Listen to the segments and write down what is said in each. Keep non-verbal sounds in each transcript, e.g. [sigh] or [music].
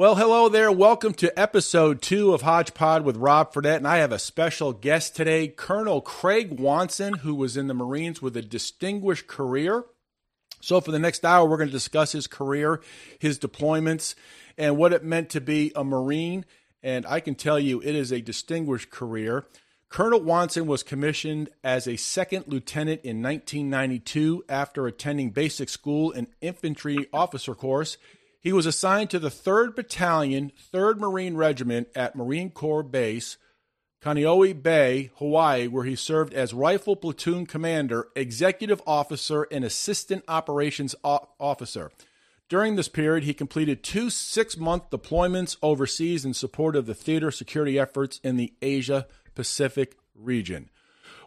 Well, hello there. Welcome to episode two of Hodgepod with Rob Fredette. And I have a special guest today, Colonel Craig Wonson, who was in the Marines with a distinguished career. So, for the next hour, we're going to discuss his career, his deployments, and what it meant to be a Marine. And I can tell you, it is a distinguished career. Colonel Wonson was commissioned as a second lieutenant in 1992 after attending basic school and infantry officer course. He was assigned to the 3rd Battalion, 3rd Marine Regiment at Marine Corps Base, Kaneohe Bay, Hawaii, where he served as Rifle Platoon Commander, Executive Officer, and Assistant Operations Officer. During this period, he completed two six month deployments overseas in support of the theater security efforts in the Asia Pacific region.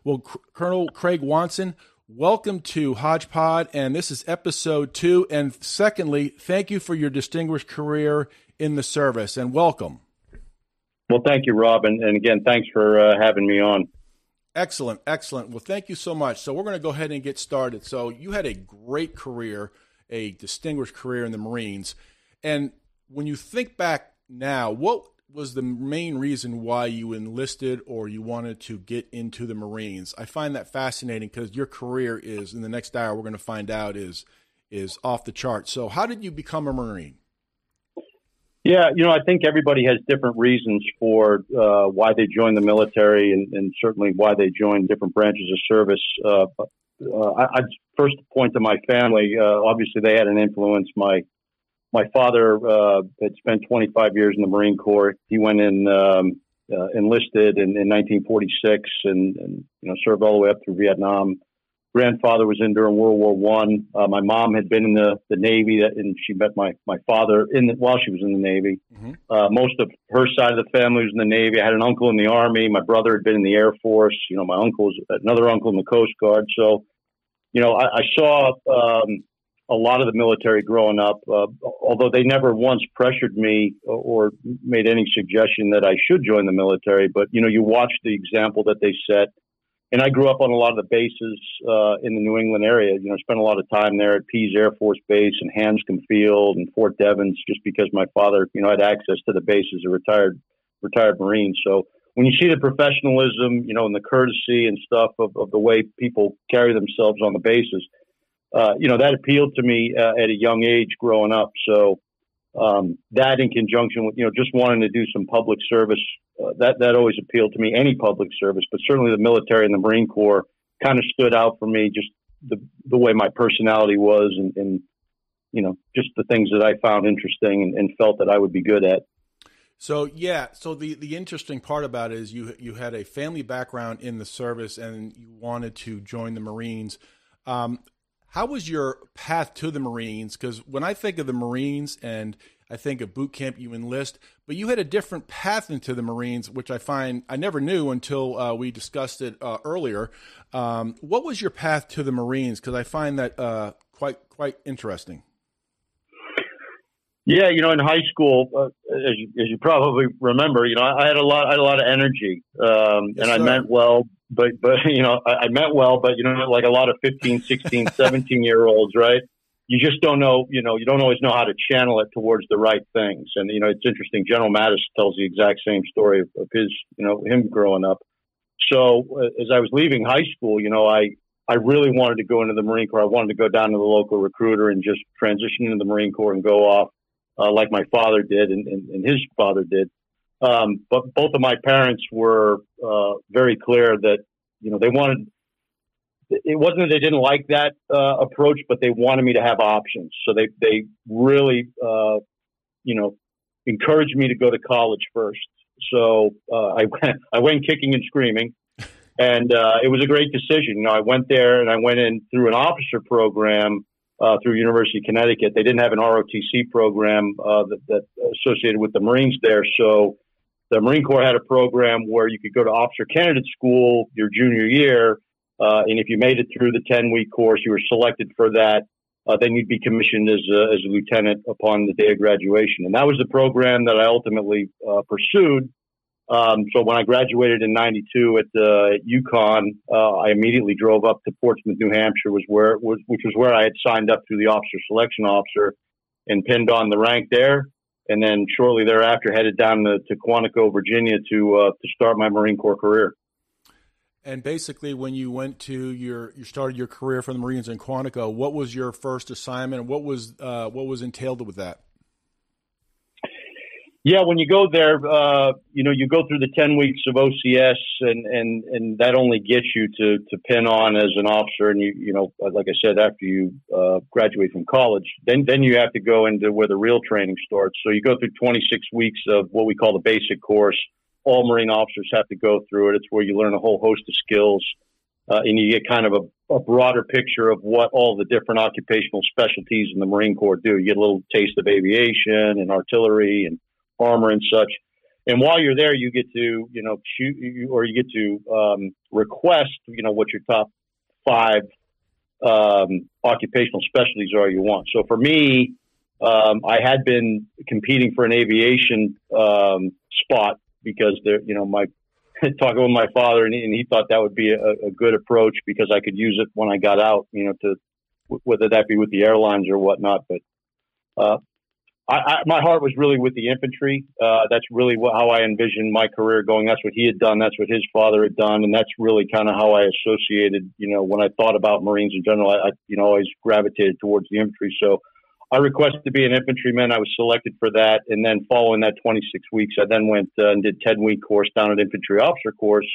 Well, C- Colonel Craig Wonson welcome to Hodgepod, and this is episode two. And secondly, thank you for your distinguished career in the service, and welcome. Well, thank you, Rob, and, and again, thanks for uh, having me on. Excellent, excellent. Well, thank you so much. So we're going to go ahead and get started. So you had a great career, a distinguished career in the Marines, and when you think back now, what was the main reason why you enlisted or you wanted to get into the Marines? I find that fascinating because your career is in the next hour we're going to find out is is off the chart. So, how did you become a Marine? Yeah, you know, I think everybody has different reasons for uh, why they join the military, and, and, certainly why they join different branches of service. Uh, uh, I, I'd first point to my family. Uh, obviously, they had an influence. My my father uh, had spent 25 years in the Marine Corps. He went in um, uh, enlisted in, in 1946 and, and, you know served all the way up through Vietnam. Grandfather was in during World War One. Uh, my mom had been in the, the Navy, and she met my, my father in the, while she was in the Navy. Mm-hmm. Uh, most of her side of the family was in the Navy. I had an uncle in the Army. My brother had been in the Air Force. You know, my uncle was another uncle in the Coast Guard. So, you know, I, I saw um, a lot of the military growing up, uh, although they never once pressured me or made any suggestion that I should join the military. But you know, you watch the example that they set, and I grew up on a lot of the bases uh, in the New England area. You know, spent a lot of time there at Pease Air Force Base and Hanscom Field and Fort Devens, just because my father, you know, had access to the base as a retired retired Marine. So when you see the professionalism, you know, and the courtesy and stuff of, of the way people carry themselves on the bases uh, you know, that appealed to me uh, at a young age growing up. So um, that, in conjunction with you know just wanting to do some public service, uh, that that always appealed to me. Any public service, but certainly the military and the Marine Corps kind of stood out for me. Just the the way my personality was, and, and you know, just the things that I found interesting and, and felt that I would be good at. So yeah, so the the interesting part about it is you you had a family background in the service and you wanted to join the Marines. Um, how was your path to the Marines? Because when I think of the Marines and I think of boot camp, you enlist, but you had a different path into the Marines, which I find I never knew until uh, we discussed it uh, earlier. Um, what was your path to the Marines? Because I find that uh, quite quite interesting. Yeah, you know, in high school, uh, as, you, as you probably remember, you know, I had a lot, I had a lot of energy, um, yes, and I meant well, but, but, [laughs] you know, I, I meant well, but, you know, like a lot of 15, 16, [laughs] 17 year olds, right? You just don't know, you know, you don't always know how to channel it towards the right things. And, you know, it's interesting. General Mattis tells the exact same story of, of his, you know, him growing up. So uh, as I was leaving high school, you know, I, I really wanted to go into the Marine Corps. I wanted to go down to the local recruiter and just transition into the Marine Corps and go off uh, like my father did and, and, and his father did. Um, but both of my parents were uh, very clear that you know they wanted. It wasn't that they didn't like that uh, approach, but they wanted me to have options. So they they really uh, you know encouraged me to go to college first. So uh, I went I went kicking and screaming, and uh, it was a great decision. You know, I went there and I went in through an officer program uh, through University of Connecticut. They didn't have an ROTC program uh, that, that, associated with the Marines there, so the Marine Corps had a program where you could go to officer candidate school your junior year, uh, and if you made it through the ten week course, you were selected for that. Uh, then you'd be commissioned as a, as a lieutenant upon the day of graduation, and that was the program that I ultimately uh, pursued. Um, so when I graduated in '92 at, uh, at UConn, I immediately drove up to Portsmouth, New Hampshire, was where was, which was where I had signed up through the officer selection officer, and pinned on the rank there. And then shortly thereafter headed down to, to Quantico, Virginia, to uh, to start my Marine Corps career. And basically, when you went to your you started your career for the Marines in Quantico, what was your first assignment, and what was uh, what was entailed with that? Yeah, when you go there, uh, you know, you go through the 10 weeks of OCS and, and, and that only gets you to, to pin on as an officer. And you, you know, like I said, after you, uh, graduate from college, then, then you have to go into where the real training starts. So you go through 26 weeks of what we call the basic course. All Marine officers have to go through it. It's where you learn a whole host of skills. Uh, and you get kind of a, a broader picture of what all the different occupational specialties in the Marine Corps do. You get a little taste of aviation and artillery and armor and such. And while you're there, you get to, you know, shoot or you get to um, request, you know, what your top five um, occupational specialties are you want. So for me, um, I had been competing for an aviation um, spot because there, you know, my [laughs] talking with my father, and he, and he thought that would be a, a, good approach because I could use it when I got out, you know, to whether that be with the airlines or whatnot. But uh, I, I, my heart was really with the infantry. Uh, that's really what, how I envisioned my career going. That's what he had done. That's what his father had done, and that's really kind of how I associated. You know, when I thought about Marines in general, I, I you know always gravitated towards the infantry. So I requested to be an infantryman. I was selected for that, and then following that 26 weeks, I then went uh, and did 10 week course down at infantry officer course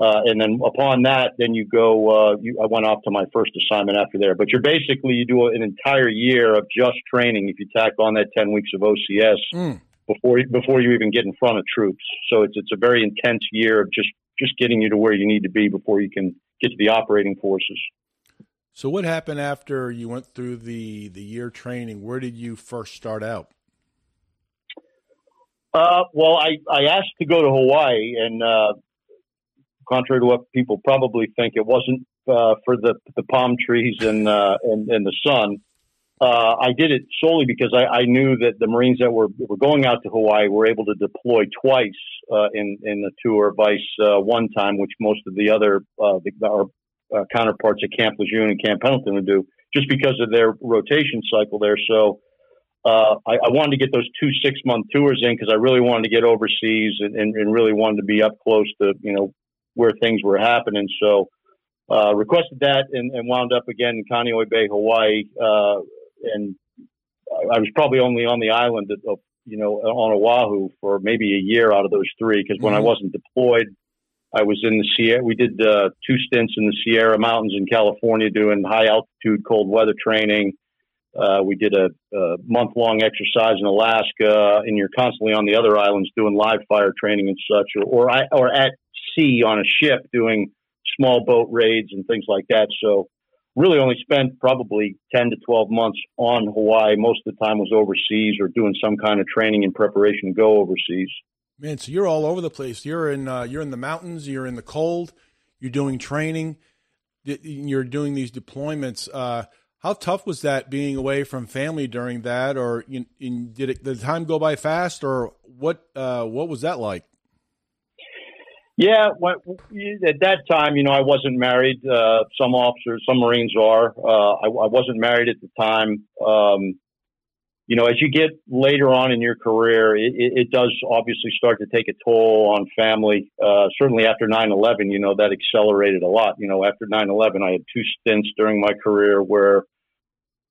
uh, and then upon that, then you go. Uh, you, I went off to my first assignment after there. But you're basically you do an entire year of just training if you tack on that ten weeks of OCS mm. before before you even get in front of troops. So it's it's a very intense year of just just getting you to where you need to be before you can get to the operating forces. So what happened after you went through the the year training? Where did you first start out? Uh, well, I, I asked to go to Hawaii, and uh, contrary to what people probably think, it wasn't uh, for the the palm trees and uh, and, and the sun. Uh, I did it solely because I, I, knew that the Marines that were were going out to Hawaii were able to deploy twice uh, in in the tour, vice uh, one time, which most of the other uh, the, our counterparts at Camp Lejeune and Camp Pendleton would do, just because of their rotation cycle there. So. I, I, wanted to get those two six month tours in because I really wanted to get overseas and, and, and, really wanted to be up close to you know where things were happening. So uh, requested that and, and, wound up again in Kaneohe Bay, Hawaii. Uh, and I was probably only on the island of, you know, on Oahu for maybe a year out of those three. Cause when mm-hmm. I wasn't deployed, I was in the Sierra. We did uh, two stints in the Sierra Mountains in California doing high altitude cold weather training. Uh, we did a, a month long exercise in Alaska, and you're constantly on the other islands doing live fire training and such, or or, I, or at sea on a ship doing small boat raids and things like that. So really only spent probably 10 to 12 months on Hawaii. Most of the time was overseas or doing some kind of training in preparation to go overseas. Man, so you're all over the place. You're in uh, you're in the mountains. You're in the cold. You're doing training. You're doing these deployments. Uh, how tough was that being away from family during that? Or you, did, it, the time go by fast? Or what? Uh, what was that like? Yeah, at that time, you know, I wasn't married. Uh, some officers, some Marines are. Uh, I, I, wasn't married at the time. Um, you know, as you get later on in your career, it, it, does obviously start to take a toll on family. Uh, certainly after 9-11, you know, that accelerated a lot. You know, after 9-11, I had two stints during my career where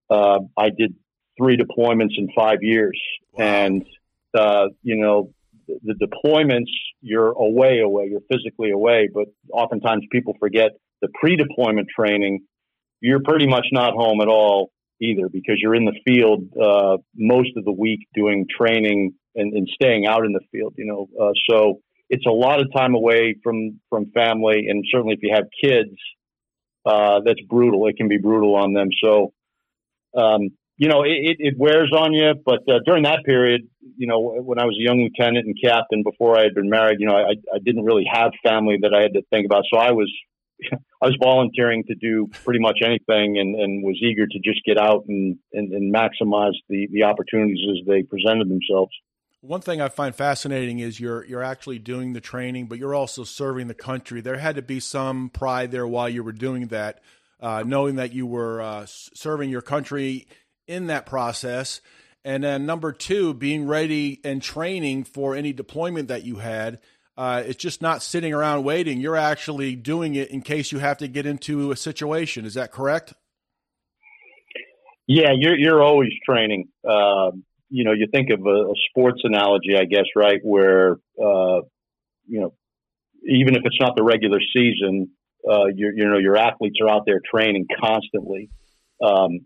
uh, I did three deployments in five years. Wow. And, uh, you know, the deployments, you're away, away, you're physically away, but oftentimes people forget the pre-deployment training. You're pretty much not home at all either because you're in the field uh, most of the week doing training and, and staying out in the field. You know, uh, so it's a lot of time away from from family, and certainly if you have kids, uh, that's brutal. It can be brutal on them. So um, you know, it, it wears on you. But uh, during that period, you know, when I was a young lieutenant and captain before I had been married, you know, I, I didn't really have family that I had to think about. So I was, [laughs] I was volunteering to do pretty much anything and, and was eager to just get out and, and, and maximize the, the opportunities as they presented themselves. One thing I find fascinating is you're you're actually doing the training, but you're also serving the country. There had to be some pride there while you were doing that, uh, knowing that you were uh, serving your country in that process And then number two, being ready and training for any deployment that you had. Uh, it's just not sitting around waiting. You're actually doing it in case you have to get into a situation. Is that correct? Yeah, you're you're always training. Uh, you know, you think of a, a, sports analogy, I guess, right? Where uh, you know, even if it's not the regular season, uh, you know, your athletes are out there training constantly. Um,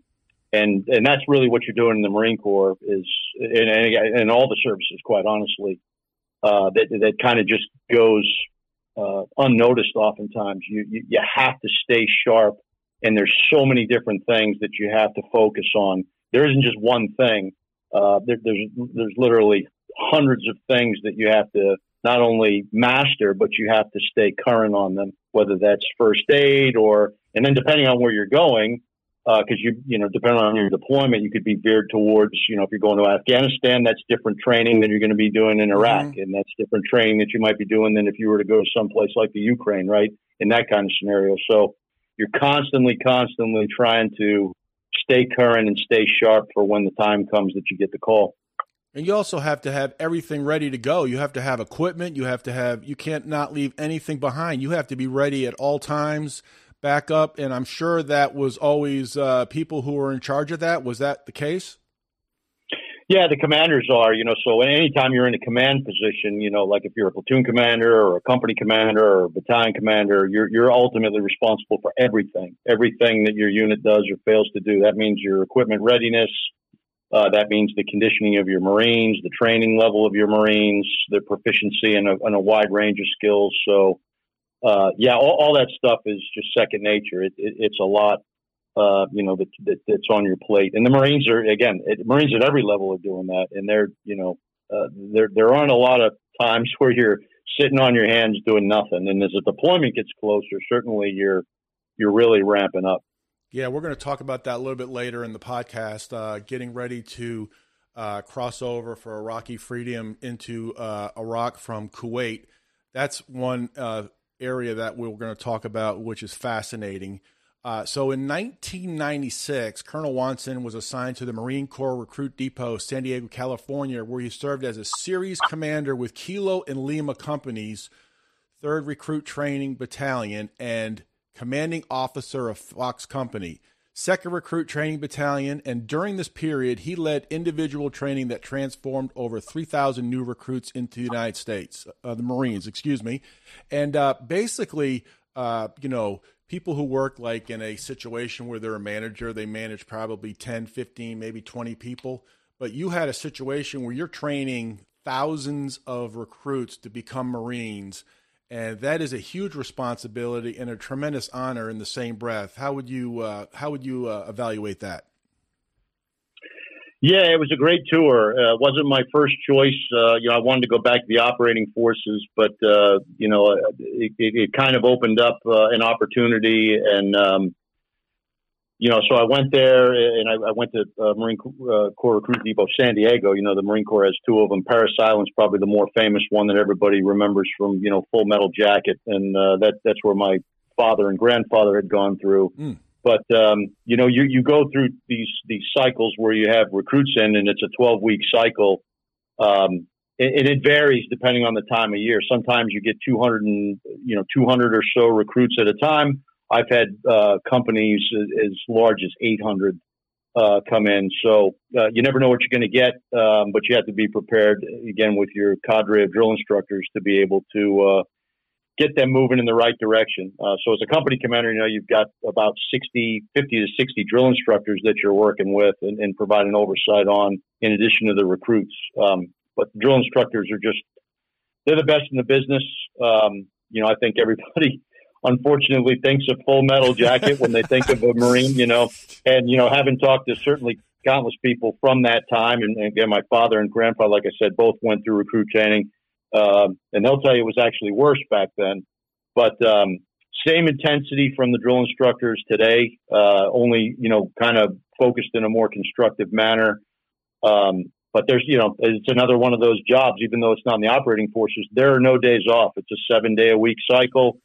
and, and that's really what you're doing in the Marine Corps is, and, and all the services, quite honestly, uh, that, that kind of just goes, uh, unnoticed oftentimes. You, you, you have to stay sharp and there's so many different things that you have to focus on. There isn't just one thing. Uh, there, there's, there's literally hundreds of things that you have to not only master, but you have to stay current on them, whether that's first aid or, and then depending on where you're going, because uh, you, you know, depending on your deployment, you could be veered towards, you know, if you're going to Afghanistan, that's different training than you're going to be doing in Iraq. Mm-hmm. And that's different training that you might be doing than if you were to go to someplace like the Ukraine, right? In that kind of scenario. So you're constantly, constantly trying to stay current and stay sharp for when the time comes that you get the call. And you also have to have everything ready to go. You have to have equipment. You have to have, you can't not leave anything behind. You have to be ready at all times, back up. And I'm sure that was always uh, people who were in charge of that. Was that the case? Yeah, the commanders are, you know, so anytime you're in a command position, you know, like if you're a platoon commander or a company commander or a battalion commander, you're, you're ultimately responsible for everything, everything that your unit does or fails to do. That means your equipment readiness, uh, that means the conditioning of your Marines, the training level of your Marines, their proficiency in a, in a wide range of skills. So, uh, yeah, all, all, that stuff is just second nature. It, it, it's a lot, uh, you know, that, that, that's on your plate. And the Marines are, again, it, Marines at every level are doing that. And they're, you know, uh, there, there aren't a lot of times [laughs] where you're sitting on your hands doing nothing. And as a deployment gets closer, certainly you're, you're really ramping up. Yeah, we're going to talk about that a little bit later in the podcast. Uh, getting ready to uh, cross over for Iraqi freedom into uh, Iraq from Kuwait. That's one uh, area that we're going to talk about, which is fascinating. Uh, so in 1996, Colonel Wonson was assigned to the Marine Corps Recruit Depot, San Diego, California, where he served as a series commander with Kilo and Lima companies, 3rd Recruit Training Battalion, and commanding officer of Fox Company, 2nd Recruit Training Battalion, and during this period, he led individual training that transformed over 3,000 new recruits into the United States, uh, the Marines, excuse me. And uh, basically, uh, you know, people who work like in a situation where they're a manager, they manage probably 10, 15, maybe 20 people. But you had a situation where you're training thousands of recruits to become Marines and that is a huge responsibility and a tremendous honor in the same breath. How would you uh, how would you uh, evaluate that? Yeah, it was a great tour. Uh, wasn't my first choice. Uh, you know, I wanted to go back to the operating forces, but uh, you know, it, it, kind of opened up uh, an opportunity, and um, you know, so I went there and I, I went to uh, Marine uh, Corps Recruit Depot San Diego. You know, the Marine Corps has two of them. Parris Island's probably the more famous one that everybody remembers from you know Full Metal Jacket, and uh, that that's where my father and grandfather had gone through. Mm. But um, you know, you you go through these these cycles where you have recruits in, and it's a twelve week cycle. Um, and it varies depending on the time of year. Sometimes you get 200 and you know 200 or so recruits at a time I've had uh, companies as large as 800 uh, come in. So uh, you never know what you're going to get, um, but you have to be prepared again with your cadre of drill instructors to be able to uh, get them moving in the right direction. Uh, so as a company commander, you know you've got about 60, 50 to 60 drill instructors that you're working with and, and providing oversight on, in addition to the recruits. Um, but drill instructors are just they're the best in the business. Um, you know, I think everybody [laughs] unfortunately thinks of Full Metal Jacket when they think of a Marine, you know. And you know, having talked to certainly countless people from that time, and, and again, my father and grandfather, like I said, both went through recruit training, um, and they'll tell you it was actually worse back then. But um, same intensity from the drill instructors today, uh, only you know, kind of focused in a more constructive manner. Um, but there's, you know, it's another one of those jobs, even though it's not in the operating forces, there are no days off. It's a seven day a week cycle.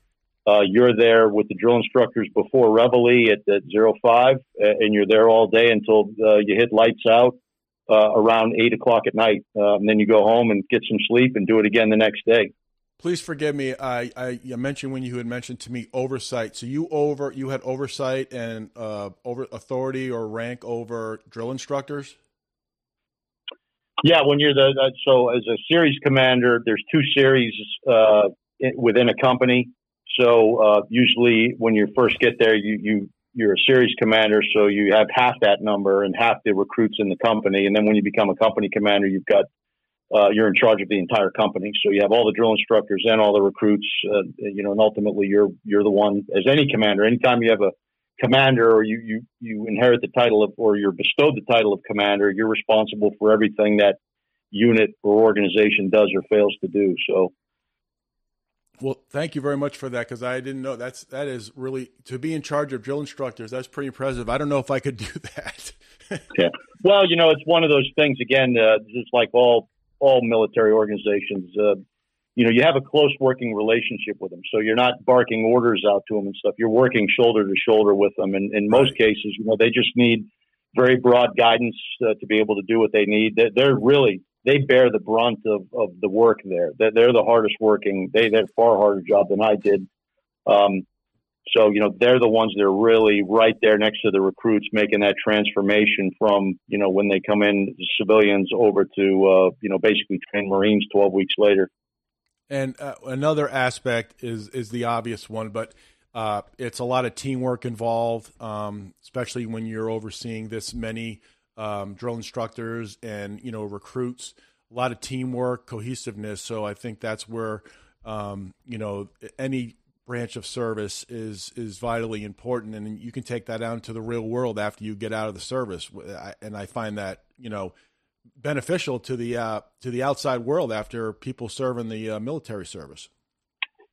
Uh, you're there with the drill instructors before Reveille at, at zero five, and you're there all day until uh, you hit lights out. uh, around eight o'clock at night. Uh, and then you go home and get some sleep and do it again the next day. Please forgive me. I, I, I mentioned when you had mentioned to me oversight. So you over you had oversight and uh, over authority or rank over drill instructors. Yeah, when you're the uh, so as a series commander, there's two series uh, within a company. So uh, usually when you first get there, you you you're a series commander, so you have half that number and half the recruits in the company. And then when you become a company commander, you've got uh, you're in charge of the entire company. So you have all the drill instructors and all the recruits. Uh, you know, and ultimately you're you're the one as any commander. Anytime you have a commander or you you you inherit the title of or you're bestowed the title of commander, you're responsible for everything that unit or organization does or fails to do. So. Well, thank you very much for that because I didn't know that's that is really to be in charge of drill instructors. That's pretty impressive. I don't know if I could do [laughs] that. yeah. Well, you know, it's one of those things. Again, uh, just like all all military organizations. Uh, you know, you have a close working relationship with them, so you're not barking orders out to them and stuff. You're working shoulder to shoulder with them, and in most right. cases, you know, they just need very broad guidance uh, to be able to do what they need. They're, they're, really they bear the brunt of, of the work there. They're, they're the hardest working. They had a far harder job than I did. Um, so, you know, they're the ones that are really right there next to the recruits making that transformation from, you know, when they come in civilians over to, uh, you know, basically train Marines 12 weeks later. And uh, another aspect is, is the obvious one, but uh, it's a lot of teamwork involved, um, especially when you're overseeing this many um, drill instructors and, you know, recruits, a lot of teamwork, cohesiveness. So I think that's where, um, you know, any branch of service is is vitally important, and you can take that out into the real world after you get out of the service. And I find that you know beneficial to the uh, to the outside world after people serve in the uh, military service.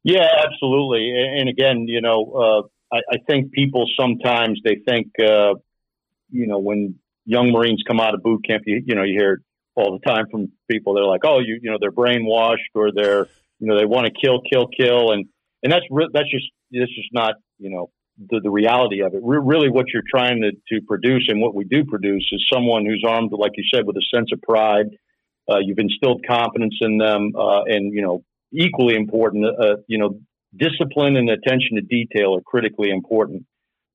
Yeah, absolutely. And again, you know, uh, I, I, think people sometimes they think, uh, you know, when young Marines come out of boot camp, you, you know, you hear all the time from people. They're like, oh, you you know, they're brainwashed or they're you know they want to kill, kill, kill, and and that's re- that's just this is not you know the, the reality of it. Re- really, what you're trying to, to produce and what we do produce is someone who's armed, like you said, with a sense of pride. Uh, you've instilled confidence in them, uh, and you know, equally important, uh, you know, discipline and attention to detail are critically important.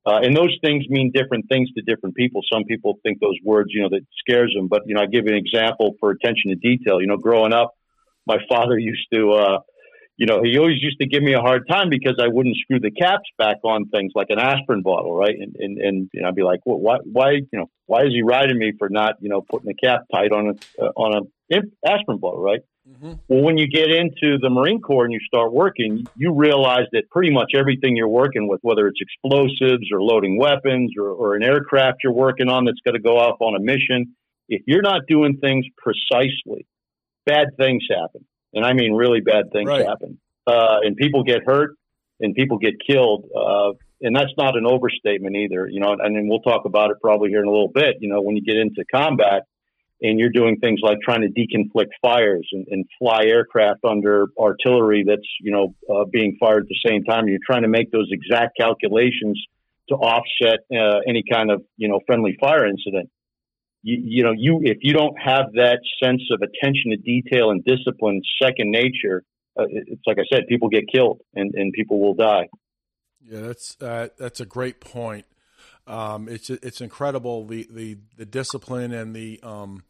Uh, and those things mean different things to different people. Some people think those words, you know, that scares them. But you know, I give an example for attention to detail. You know, growing up, my [laughs] father used to uh, you know, he always used to give me a hard time because I wouldn't screw the caps back on things like an aspirin bottle, right? And and, and you know, I'd be like, well, why why you know why is he riding me for not you know putting the cap tight on a uh, on a aspirin bottle, right? Mm-hmm. Well, when you get into the Marine Corps and you start working, you realize that pretty much everything you're working with, whether it's explosives or loading weapons or, or an aircraft you're working on that's going to go off on a mission, if you're not doing things precisely, bad things happen and I mean really bad things right. happen, uh, and people get hurt and people get killed. Uh, and that's not an overstatement either, you know. And then we'll talk about it probably here in a little bit. You know, when you get into combat and you're doing things like trying to deconflict fires and, and fly aircraft under artillery that's you know uh, being fired at the same time, you're trying to make those exact calculations to offset uh, any kind of you know friendly fire incident you, you know, you if you don't have that sense of attention to detail and discipline, second nature, uh, it's like I said, people get killed and, and people will die. Yeah, that's uh, that's a great point. Um, it's it's incredible the, the, the discipline and the um,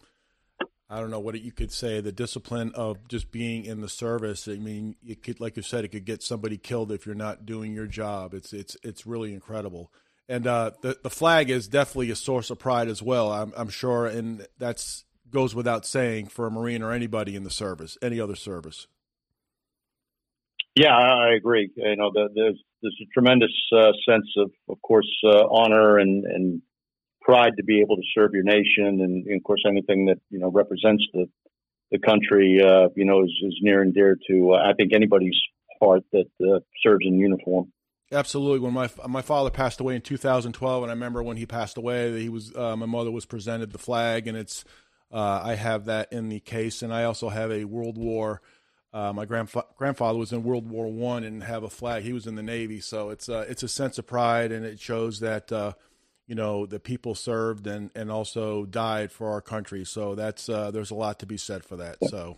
I don't know what you could say the discipline of just being in the service. I mean, it could like you said, it could get somebody killed if you're not doing your job. It's it's it's really incredible and uh, the the flag is definitely a source of pride as well. I'm, I'm sure, and that's goes without saying for a Marine or anybody in the service, any other service. Yeah, I agree. You know, the, there's there's a tremendous uh, sense of, of course, uh, honor and and pride to be able to serve your nation, and, and of course, anything that you know represents the the country, uh, you know, is, is near and dear to uh, I think anybody's heart that uh, serves in uniform. Absolutely. When my my father passed away in 2012, and I remember when he passed away, he was uh, my mother was presented the flag, and it's I have that in the case, and I also have a World War. Uh, my grandfa- grandfather was in World War One and have a flag. He was in the Navy, so it's uh, it's a sense of pride, and it shows that uh, you know the people served and and also died for our country. So that's uh, there's a lot to be said for that. So.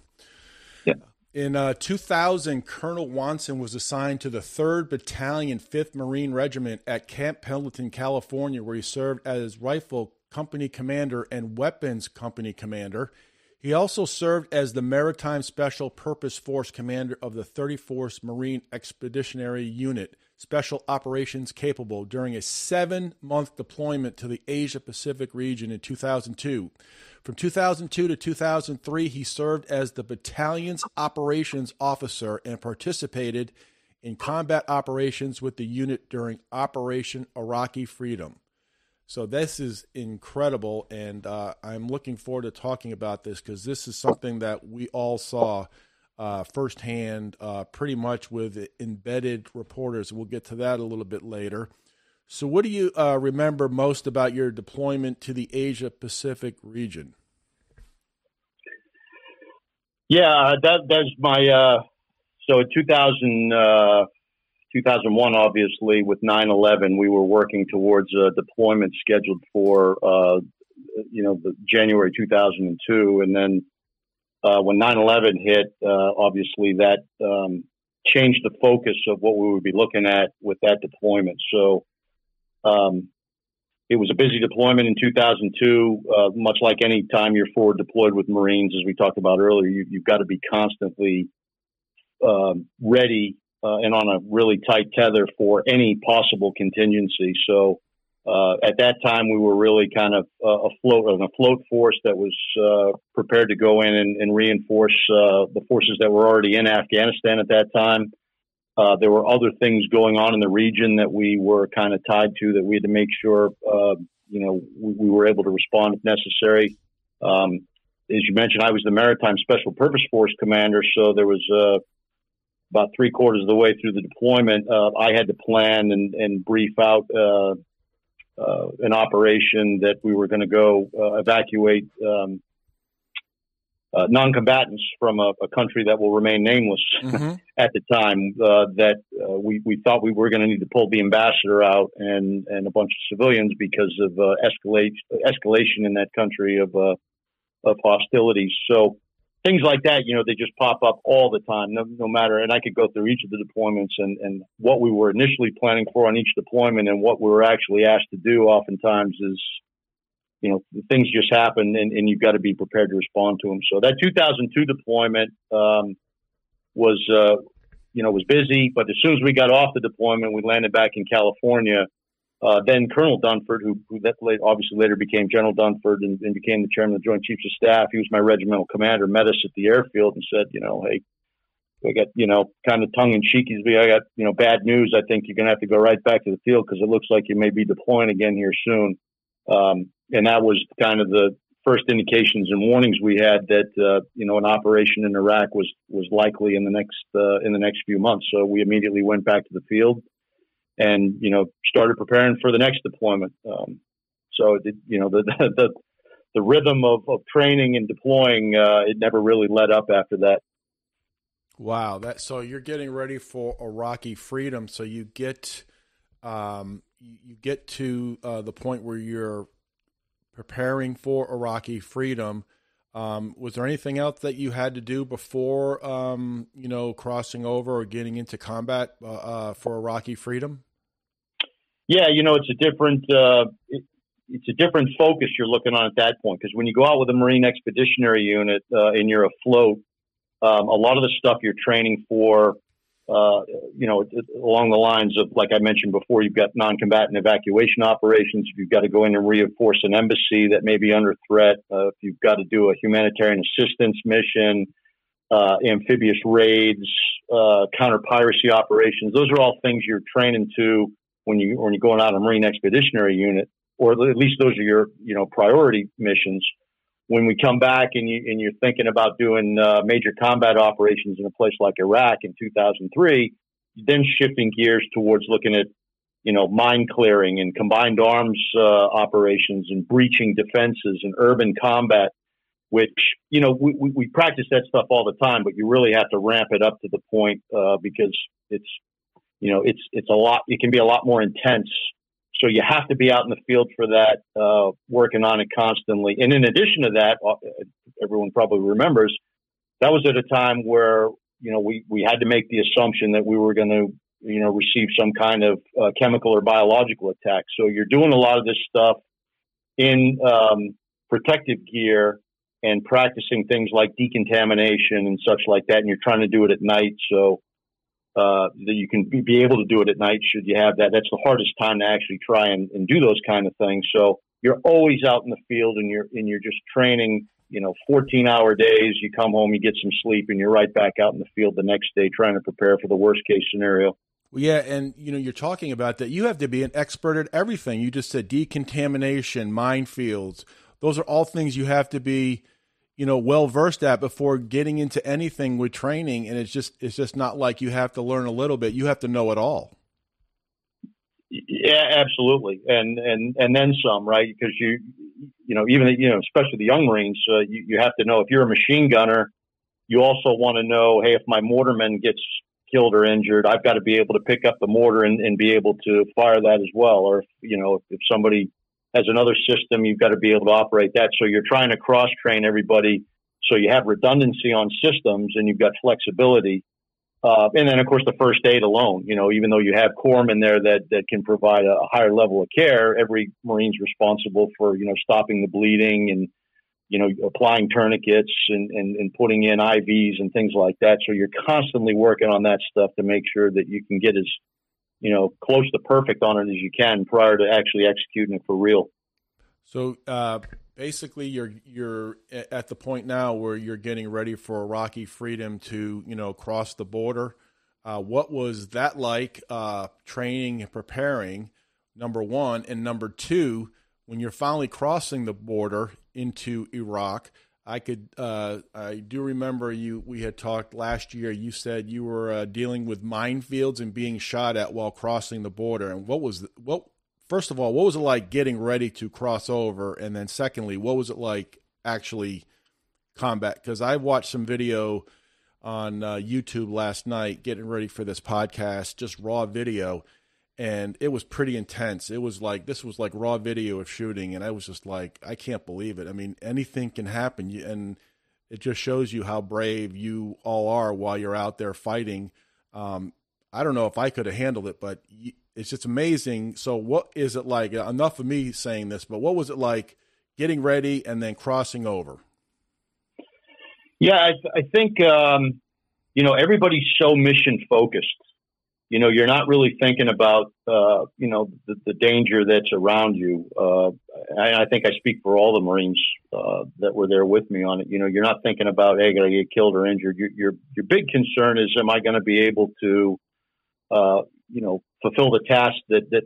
Yeah. In uh, 2000, Colonel Wonson was assigned to the 3rd Battalion, 5th Marine Regiment at Camp Pendleton, California, where he served as Rifle Company Commander and Weapons Company Commander. He also served as the Maritime Special Purpose Force Commander of the 34th Marine Expeditionary Unit, Special Operations Capable, during a seven month deployment to the Asia Pacific region in 2002. From 2002 to 2003, he served as the battalion's operations officer and participated in combat operations with the unit during Operation Iraqi Freedom. So this is incredible, and uh, I'm looking forward to talking about this because this is something that we all saw uh, firsthand, uh, pretty much with embedded reporters. We'll get to that a little bit later. So, what do you uh, remember most about your deployment to the Asia Pacific region? Yeah, that that's my uh, so in 2000, uh, 2001, obviously with 9/11, we were working towards a deployment scheduled for uh, you know the January 2002, and then uh, when 9/11 hit, uh, obviously that um, changed the focus of what we would be looking at with that deployment. So. Um, it was a busy deployment in 2002. Uh, much like any time you're forward deployed with Marines, as we talked about earlier, you, have got to be constantly um, ready uh, and on a really tight tether for any possible contingency. So uh, at that time, we were really kind of uh, afloat on a float force that was uh, prepared to go in and, and reinforce uh, the forces that were already in Afghanistan at that time. Uh, there were other things going on in the region that we were kind of tied to that we had to make sure, you know, we, we, were able to respond if necessary. Um, as you mentioned, I was the Maritime Special Purpose Force commander, so there was uh, about three quarters of the way through the deployment. Uh, I had to plan and, and brief out uh, an operation that we were going to go evacuate um, uh, non-combatants from a, a, country that will remain nameless mm-hmm. [laughs] at the time uh, that uh, we, we thought we were going to need to pull the ambassador out and, and a bunch of civilians because of uh, escalate, escalation in that country of, uh, of hostilities. So things like that, you know, they just pop up all the time, no, no matter, and I could go through each of the deployments and, and what we were initially planning for on each deployment and what we were actually asked to do oftentimes is you know, things just happen and, and you've got to be prepared to respond to them. So that 2002 deployment um, was, uh, you know, was busy, but as soon as we got off the deployment, we landed back in California. Uh, then Colonel Dunford, who, who that obviously later became General Dunford and, and, became the chairman of the Joint Chiefs of Staff, he was my regimental commander, met us at the airfield and said, you know, hey, I got, you know, kind of tongue in cheek. I got, you know, bad news. I think you're going to have to go right back to the field because it looks like you may be deploying again here soon. Um, and that was kind of the first indications and warnings we had that uh, you know an operation in Iraq was was likely in the next uh, in the next few months. So we immediately went back to the field and you know started preparing for the next deployment. Um, so it, you know [laughs] the the the rhythm of, of training and deploying uh, it never really let up after that. Wow, that so you're getting ready for Iraqi freedom. So you get um, you get to uh, the point where you're preparing for Iraqi freedom. Um, was there anything else that you had to do before, um, you know, crossing over or getting into combat uh, uh, for Iraqi freedom? Yeah, you know, it's a different uh, it, it's a different focus you're looking on at that point because when you go out with a Marine Expeditionary Unit uh, and you're afloat, um, a lot of the stuff you're training for uh, you know, along the lines of, like I mentioned before, you've got non-combatant evacuation operations. If you've got to go in and reinforce an embassy that may be under threat, uh, if you've got to do a humanitarian assistance mission, uh, amphibious raids, uh, counter piracy operations, those are all things you're training to when you when you're going out on a Marine Expeditionary Unit, or at least those are your you know priority missions when we come back and, you, and you're thinking about doing uh, major combat operations in a place like Iraq in 2003, then shifting gears towards looking at, you know, mine clearing and combined arms uh, operations and breaching defenses and urban combat, which, you know, we, we, we, practice that stuff all the time, but you really have to ramp it up to the point uh, because it's, you know, it's, it's a lot, it can be a lot more intense so you have to be out in the field for that, uh, working on it constantly. And in addition to that, uh, everyone probably remembers that was at a time where you know we we had to make the assumption that we were going to you know receive some kind of uh, chemical or biological attack. So you're doing a lot of this stuff in um, protective gear and practicing things like decontamination and such like that, and you're trying to do it at night. So uh, that you can be able to do it at night should you have that. That's the hardest time to actually try and, and do those kind of things. So you're always out in the field and you're and you're just training. You know, 14 hour days. You come home, you get some sleep, and you're right back out in the field the next day trying to prepare for the worst case scenario. Well, yeah, and you know, you're talking about that. You have to be an expert at everything. You just said decontamination, minefields. Those are all things you have to be you know well versed at before getting into anything with training and it's just it's just not like you have to learn a little bit. You have to know it all. Yeah absolutely. And and and then some right? Because you you know even you know especially the young marines uh, you, you have to know if you're a machine gunner you also want to know hey if my mortarman gets killed or injured i've got to be able to pick up the mortar and, and be able to fire that as well. Or you know if, if somebody as another system, you've got to be able to operate that. So you're trying to cross train everybody so you have redundancy on systems and you've got flexibility. Uh, and then, of course, the first aid alone. You know, even though you have corpsmen there that, that can provide a higher level of care, every Marine's responsible for you know stopping the bleeding and you know applying tourniquets and, and, and putting in IVs and things like that. So you're constantly working on that stuff to make sure that you can get as you know, close to perfect on it as you can prior to actually executing it for real. So uh, basically, you're you're at the point now where you're getting ready for Iraqi freedom to you know cross the border. Uh, what was that like? Uh, training and preparing, number one, and number two, when you're finally crossing the border into Iraq. I could. Uh, I do remember you. We had talked last year. You said you were uh, dealing with minefields and being shot at while crossing the border. And what was the, what? First of all, what was it like getting ready to cross over? And then, secondly, what was it like actually combat? Because I watched some video on uh, YouTube last night, getting ready for this podcast, just raw video, and it was pretty intense. It was like this was like raw video of shooting, and I was just like, I can't believe it. I mean, anything can happen, and it just shows you how brave you all are while you're out there fighting. Um, I don't know if I could have handled it, but it's just amazing. So, what is it like? Enough of me saying this, but what was it like getting ready and then crossing over? Yeah, I, I think um, you know everybody's so mission focused you know, you're not really thinking about, uh, you know, the, the, danger that's around you. Uh, I, I, think I speak for all the Marines uh, that were there with me on it. You know, you're not thinking about, hey, going to get killed or injured. Your, your, your big concern is, am I going to be able to, uh, you know, fulfill the task that, that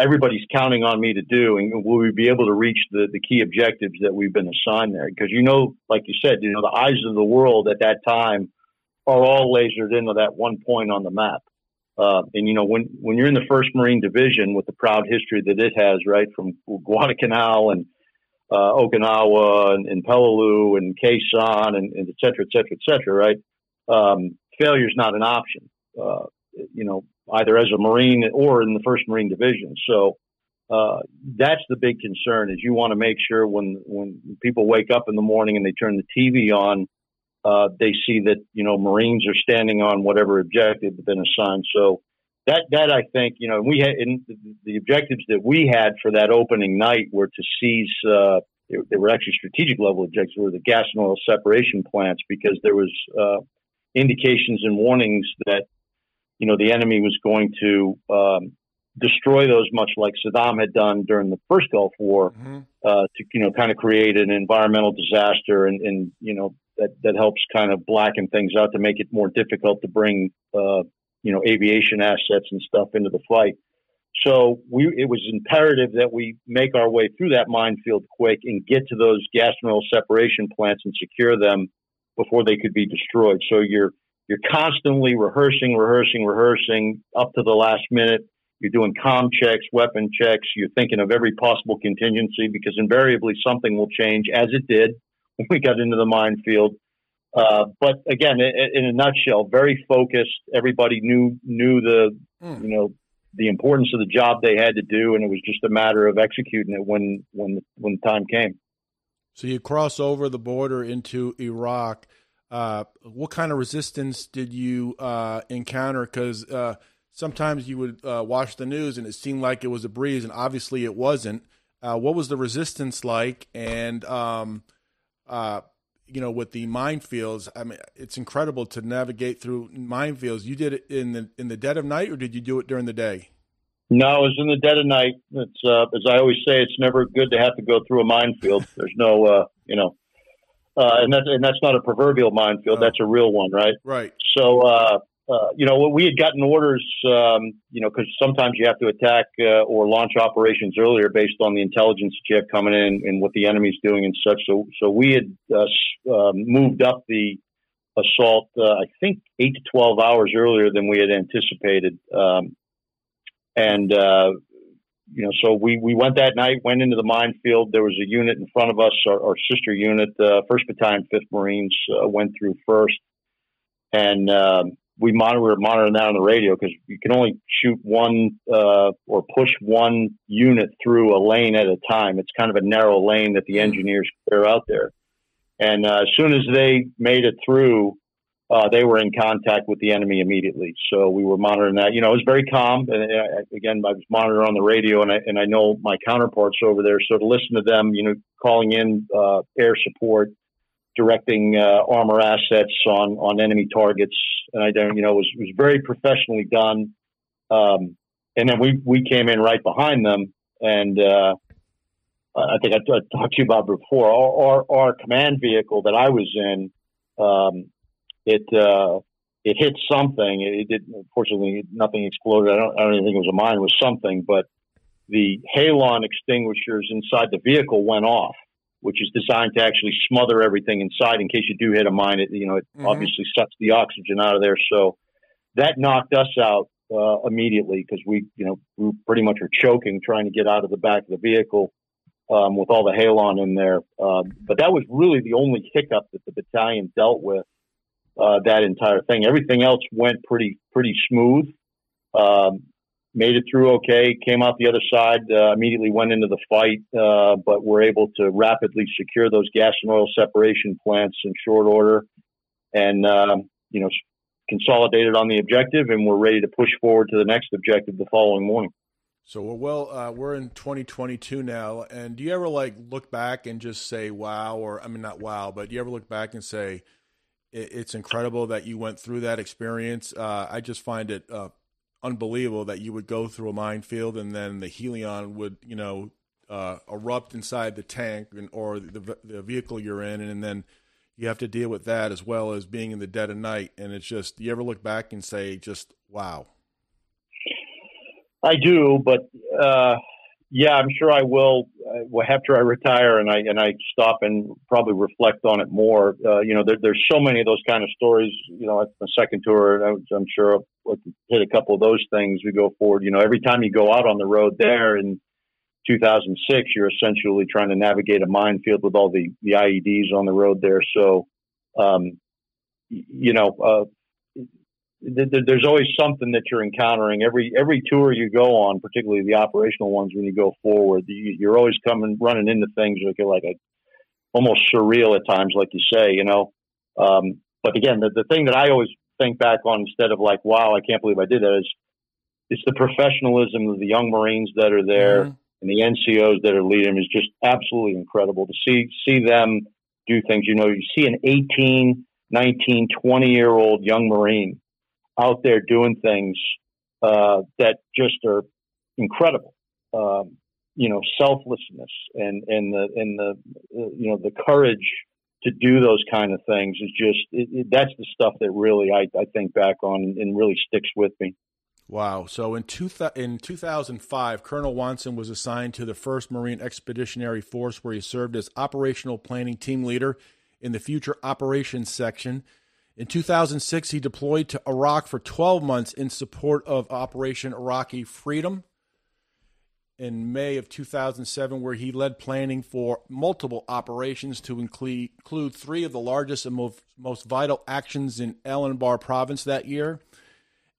everybody's counting on me to do, and will we be able to reach the, the key objectives that we've been assigned there? Because you know, like you said, you know, the eyes of the world at that time are all lasered into that one point on the map. Uh, and you know, when when you're in the First Marine Division with the proud history that it has, right from Guadalcanal and uh, Okinawa and, and Peleliu and Sanh and, and et cetera, et cetera, et cetera, right? Um, failure is not an option, uh, you know, either as a Marine or in the First Marine Division. So uh, that's the big concern is you want to make sure when when people wake up in the morning and they turn the TV on uh, they see that you know Marines are standing on whatever objective has been assigned. So that that I think you know we had the objectives that we had for that opening night were to seize. Uh, they, were actually strategic level objectives. Were the gas and oil separation plants because there was uh, indications and warnings that you know the enemy was going to um, destroy those, much like Saddam had done during the first Gulf War, mm-hmm. uh, to you know kind of create an environmental disaster and, and you know that that helps kind of blacken things out to make it more difficult to bring uh, you know aviation assets and stuff into the fight. So we it was imperative that we make our way through that minefield quick and get to those gas mill separation plants and secure them before they could be destroyed. So you're you're constantly rehearsing, rehearsing, rehearsing up to the last minute. You're doing com checks, weapon checks. You're thinking of every possible contingency because invariably something will change, as it did we got into the minefield. Uh, but again, in, a nutshell, very focused. Everybody knew knew the mm. you know the importance of the job they had to do, and it was just a matter of executing it when when when the time came. So you cross over the border into Iraq. Uh, what kind of resistance did you uh, encounter? Because uh, sometimes you would uh, watch the news and it seemed like it was a breeze, and obviously it wasn't. Uh, what was the resistance like? And um, uh, you know, with the minefields, I mean, it's incredible to navigate through minefields. You did it in the in the dead of night, or did you do it during the day? No, it was in the dead of night. It's uh, as I always say, it's never good to have to go through a minefield. There's no, uh, you know, uh, and that's and that's not a proverbial minefield. That's a real one, right? Right. So, uh, uh, you know, we had gotten orders, um, you know, because sometimes you have to attack uh, or launch operations earlier based on the intelligence that you have coming in and what the enemy's doing and such. So, so we had uh, um, moved up the assault, uh, I think, eight to twelve hours earlier than we had anticipated, um, and uh, you know, so we we went that night, went into the minefield. There was a unit in front of us, our, our sister unit, First Battalion, Fifth Marines, went through first, and um, we monitor we were monitoring that on the radio because you can only shoot one uh, or push one unit through a lane at a time. It's kind of a narrow lane that the mm-hmm. engineers clear out there. And uh, as soon as they made it through, uh, they were in contact with the enemy immediately. So we were monitoring that. You know, it was very calm. And uh, again, I was monitoring on the radio, and I and I know my counterparts over there. So to listen to them, you know, calling in uh, air support directing uh, armor assets on on enemy targets, and I don't, you know, it was was very professionally done. Um, and then we we came in right behind them, and uh, I think I, talked to you about before. Our, our, our command vehicle that I was in, um, it uh, it hit something. It did. Unfortunately, nothing exploded. I don't. I don't even think it was a mine. It was something, but the halon extinguishers inside the vehicle went off which is designed to actually smother everything inside in case you do hit a mine. It you know it mm-hmm. obviously sucks the oxygen out of there. So that knocked us out uh, immediately because we you know we pretty much were choking trying to get out of the back of the vehicle um, with all the halon in there. Uh, but that was really the only hiccup that the battalion dealt with. Uh, that entire thing. Everything else went pretty pretty smooth. Um, made it through okay, came out the other side, uh, immediately went into the fight, uh, but we were able to rapidly secure those gas and oil separation plants in short order and, um, you know, consolidated on the objective and we're ready to push forward to the next objective the following morning. So we're well, uh, we're in 2022 now. And do you ever like look back and just say, wow, or I mean, not wow, but do you ever look back and say, it's incredible that you went through that experience. Uh, I just find it uh, unbelievable that you would go through a minefield and then the halon would, you know, uh, erupt inside the tank and, or the, the vehicle you're in, and, and, then you have to deal with that as well as being in the dead of night. And it's just, you ever look back and say, just wow? I do, but uh, yeah, I'm sure I will. Uh, after I retire and I and I stop and probably reflect on it more. Uh, you know, there, there's so many of those kind of stories. You know, at the second tour, I'm sure I'll hit a couple of those things. We go forward. You know, every time you go out on the road there in 2006, you're essentially trying to navigate a minefield with all the the IEDs on the road there. So, um, you know, uh, there's always something that you're encountering every every tour you go on, particularly the operational ones. When you go forward, you're always coming running into things that are like a, almost surreal at times, like you say, you know. Um, but again, the, the thing that I always think back on instead of like, wow, I can't believe I did that is it's the professionalism of the young Marines that are there mm-hmm. and the NCOs that are leading them is just absolutely incredible to see see them do things. You know, you see an 18, 19, 20 year old young Marine out there doing things uh, that just are incredible. Um, you know, selflessness and and the and the uh, you know the courage to do those kind of things is just it, it, that's the stuff that really I, I think back on and really sticks with me. Wow. So in, two in 2005, Colonel Wonson was assigned to the 1st Marine Expeditionary Force, where he served as operational planning team leader in the Future Operations Section. In 2006, he deployed to Iraq for 12 months in support of Operation Iraqi Freedom. In May of 2007, where he led planning for multiple operations to include, three of the largest and most, vital actions in Al Anbar province that year.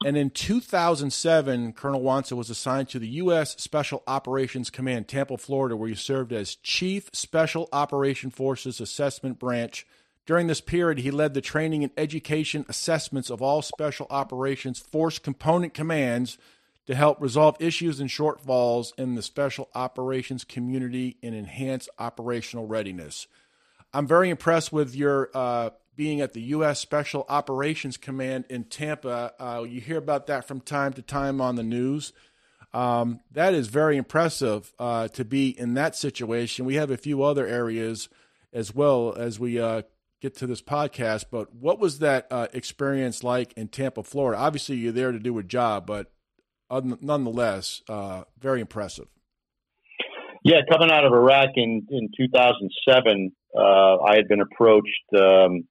And in 2007, Colonel Wonson was assigned to the U.S. Special Operations Command, Tampa, Florida, where he served as Chief Special Operation Forces Assessment Branch. During this period, he led the training and education assessments of all Special Operations Force component commands to help resolve issues and shortfalls in the Special Operations community and enhance operational readiness. I'm very impressed with your uh, being at the U.S. Special Operations Command in Tampa. Uh, you hear about that from time to time on the news. Um, that is very impressive uh, to be in that situation. We have a few other areas as well as we uh, get to this podcast. But what was that uh, experience like in Tampa, Florida? Obviously, you're there to do a job, but nonetheless, uh, very impressive. Yeah, coming out of Iraq in, in 2007, uh, I had been approached um,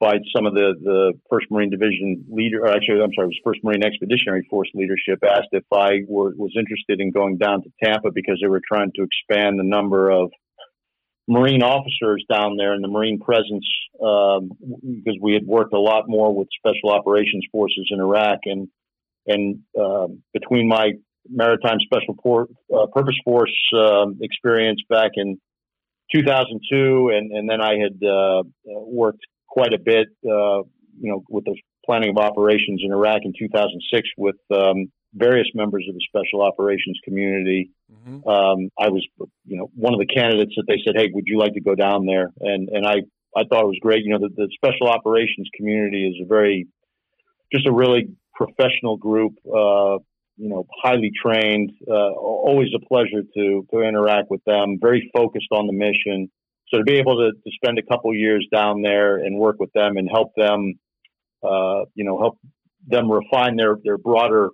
by some of the, the First Marine Division leader, actually, I'm sorry, it was First Marine Expeditionary Force leadership, asked if I were, was interested in going down to Tampa because they were trying to expand the number of Marine officers down there and the Marine presence um, because we had worked a lot more with Special Operations Forces in Iraq and and uh, between my Maritime Special Port, uh, Purpose Force um, experience back in 2002, and, and then I had uh, worked quite a bit, uh, you know, with the planning of operations in Iraq in 2006 with um, various members of the special operations community. Mm-hmm. Um, I was, you know, one of the candidates that they said, "Hey, would you like to go down there?" And and I I thought it was great. You know, the, the special operations community is a very, just a really professional group. Uh, you know, highly trained. Uh, always a pleasure to to interact with them. Very focused on the mission. So to be able to, to spend a couple years down there and work with them and help them, uh, you know, help them refine their, their broader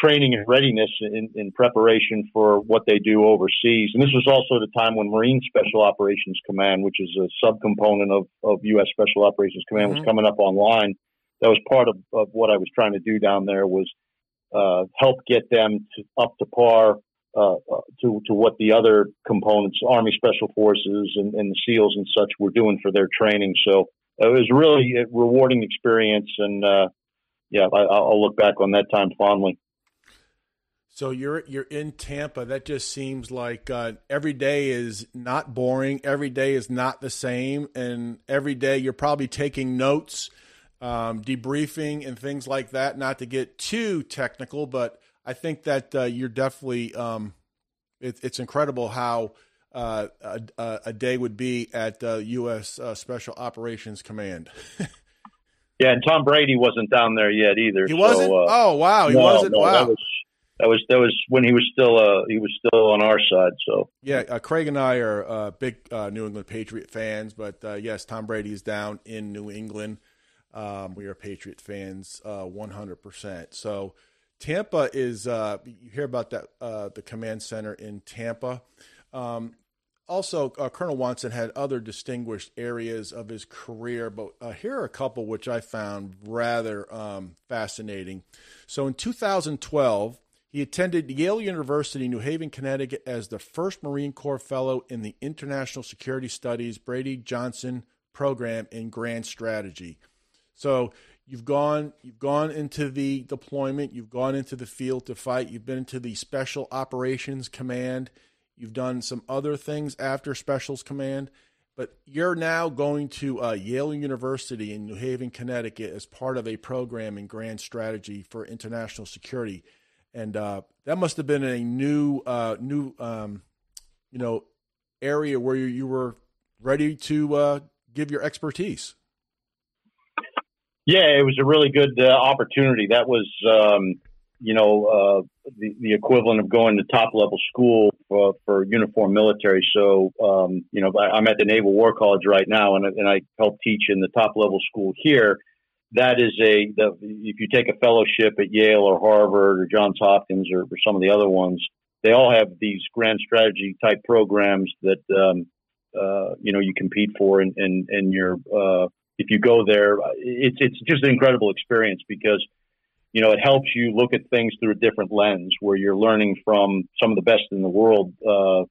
training and readiness in, in, preparation for what they do overseas. And this was also the time when Marine Special Operations Command, which is a subcomponent of, of U.S. Special Operations Command, mm-hmm. was coming up online. That was part of, of what I was trying to do down there was uh, help get them to, up to par uh, uh, to to what the other components, Army Special Forces and, and, the SEALs and such, were doing for their training. So it was really a rewarding experience, and uh, yeah, I, will look back on that time fondly. So you're you're in Tampa. That just seems like uh, every day is not boring. Every day is not the same, and every day you're probably taking notes, um, debriefing, and things like that. Not to get too technical, but I think that uh, you're definitely. Um, it, it's incredible how uh, a, a, day would be at uh, U.S. Uh, Special Operations Command. [laughs] yeah, and Tom Brady wasn't down there yet either. He wasn't. Uh, oh wow, he no, wasn't. No, wow. That was, that was when he was still uh he was still on our side. So yeah, uh, Craig and I are uh, big uh, New England Patriot fans, but uh, yes, Tom Brady is down in New England. Um, we are Patriot fans, one hundred percent. So Tampa is uh, you hear about that uh, the command center in Tampa. Um, also, uh, Colonel Wonson had other distinguished areas of his career, but uh, here are a couple which I found rather um, fascinating. So, in 2012, he attended Yale University, New Haven, Connecticut, as the first Marine Corps Fellow in the International Security Studies Brady Johnson Program in Grand Strategy. So You've gone you've gone into the deployment, you've gone into the field to fight, you've been into the special operations command, you've done some other things after specials command, but you're now going to uh, Yale University in New Haven, Connecticut as part of a program in grand strategy for international security. And uh, that must have been a new uh, new um, you know area where you, you were ready to uh, give your expertise. Yeah, it was a really good uh, opportunity. That was, um, you know, uh, the, the equivalent of going to top level school for, for uniform military. So, um, you know, I'm at the Naval War College right now, and, and I help teach in the top level school here. That is a, the, if you take a fellowship at Yale or Harvard or Johns Hopkins or, or some of the other ones, they all have these grand strategy type programs that, um, uh, you know, you compete for and, and, and you're, uh, if you go there, it's it's just an incredible experience because you know it helps you look at things through a different lens where you're learning from some of the best in the world uh,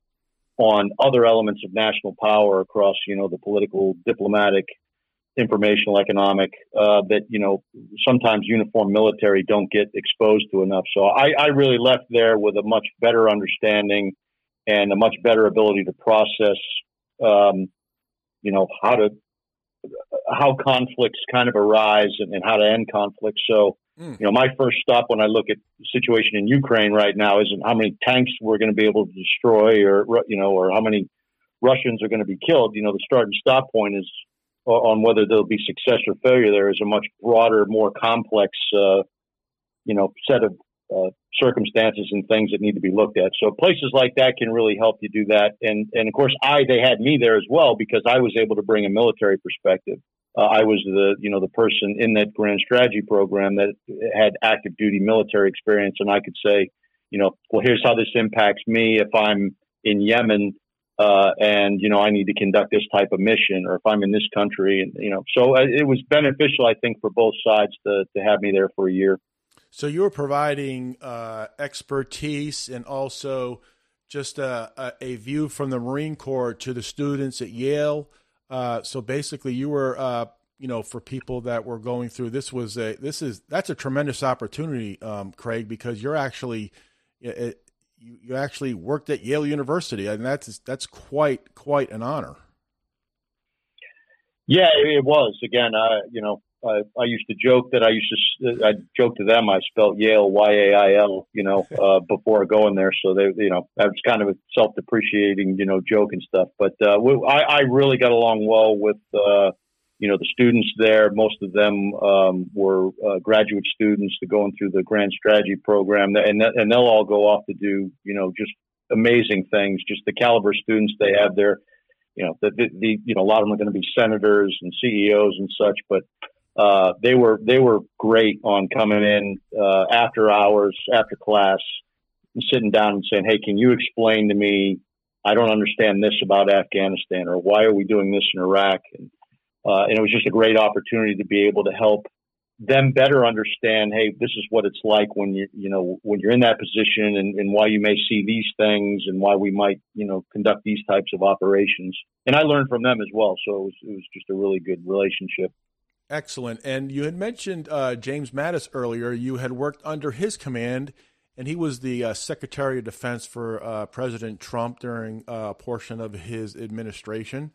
on other elements of national power across you know the political, diplomatic, informational economic uh, that you know sometimes uniform military don't get exposed to enough. So I, I really left there with a much better understanding and a much better ability to process, um, you know, how to how conflicts kind of arise and, and how to end conflicts. So, mm. you know, my first stop when I look at the situation in Ukraine right now isn't how many tanks we're going to be able to destroy or you know or how many Russians are going to be killed. You know, the start and stop point is on whether there'll be success or failure. There is a much broader, more complex, uh, you know, set of uh, circumstances and things that need to be looked at. So places like that can really help you do that. And and of course, I they had me there as well because I was able to bring a military perspective. Uh, I was the you know the person in that grand strategy program that had active duty military experience, and I could say, you know, well, here's how this impacts me if I'm in Yemen uh, and you know I need to conduct this type of mission, or if I'm in this country, and you know, so uh, it was beneficial, I think, for both sides to to have me there for a year. So you were providing uh, expertise and also just a, a, a, view from the Marine Corps to the students at Yale. Uh, so basically, you were, uh, you know, for people that were going through this was a this is that's a tremendous opportunity, um, Craig, because you're actually. It, you, you actually worked at Yale University, and that's that's quite quite an honor. Yeah, it was. Again, I you know I, I used to joke that I used to I joke to them I spelled Yale Y A I L you know [laughs] uh, before going there, so they you know that was kind of a self depreciating you know joke and stuff. But uh, I, I really got along well with. Uh, you know, the students there, most of them um, were uh, graduate students that going through the grand strategy program, and and they'll all go off to do, you know, just amazing things. Just the caliber students they have there, you know, the, the, the you know a lot of them are going to be senators and CEOs and such, but uh, they were they were great on coming in uh, after hours, after class, and sitting down and saying, "Hey, can you explain to me? I don't understand this about Afghanistan, or why are we doing this in Iraq?" And uh, and it was just a great opportunity to be able to help them better understand, hey, this is what it's like when you, you know, when you're in that position and, and why you may see these things and why we might, you know, conduct these types of operations. And I learned from them as well. So it was, it was just a really good relationship. Excellent. And you had mentioned uh, James Mattis earlier. You had worked under his command, and he was the uh, Secretary of Defense for uh, President Trump during uh, a portion of his administration.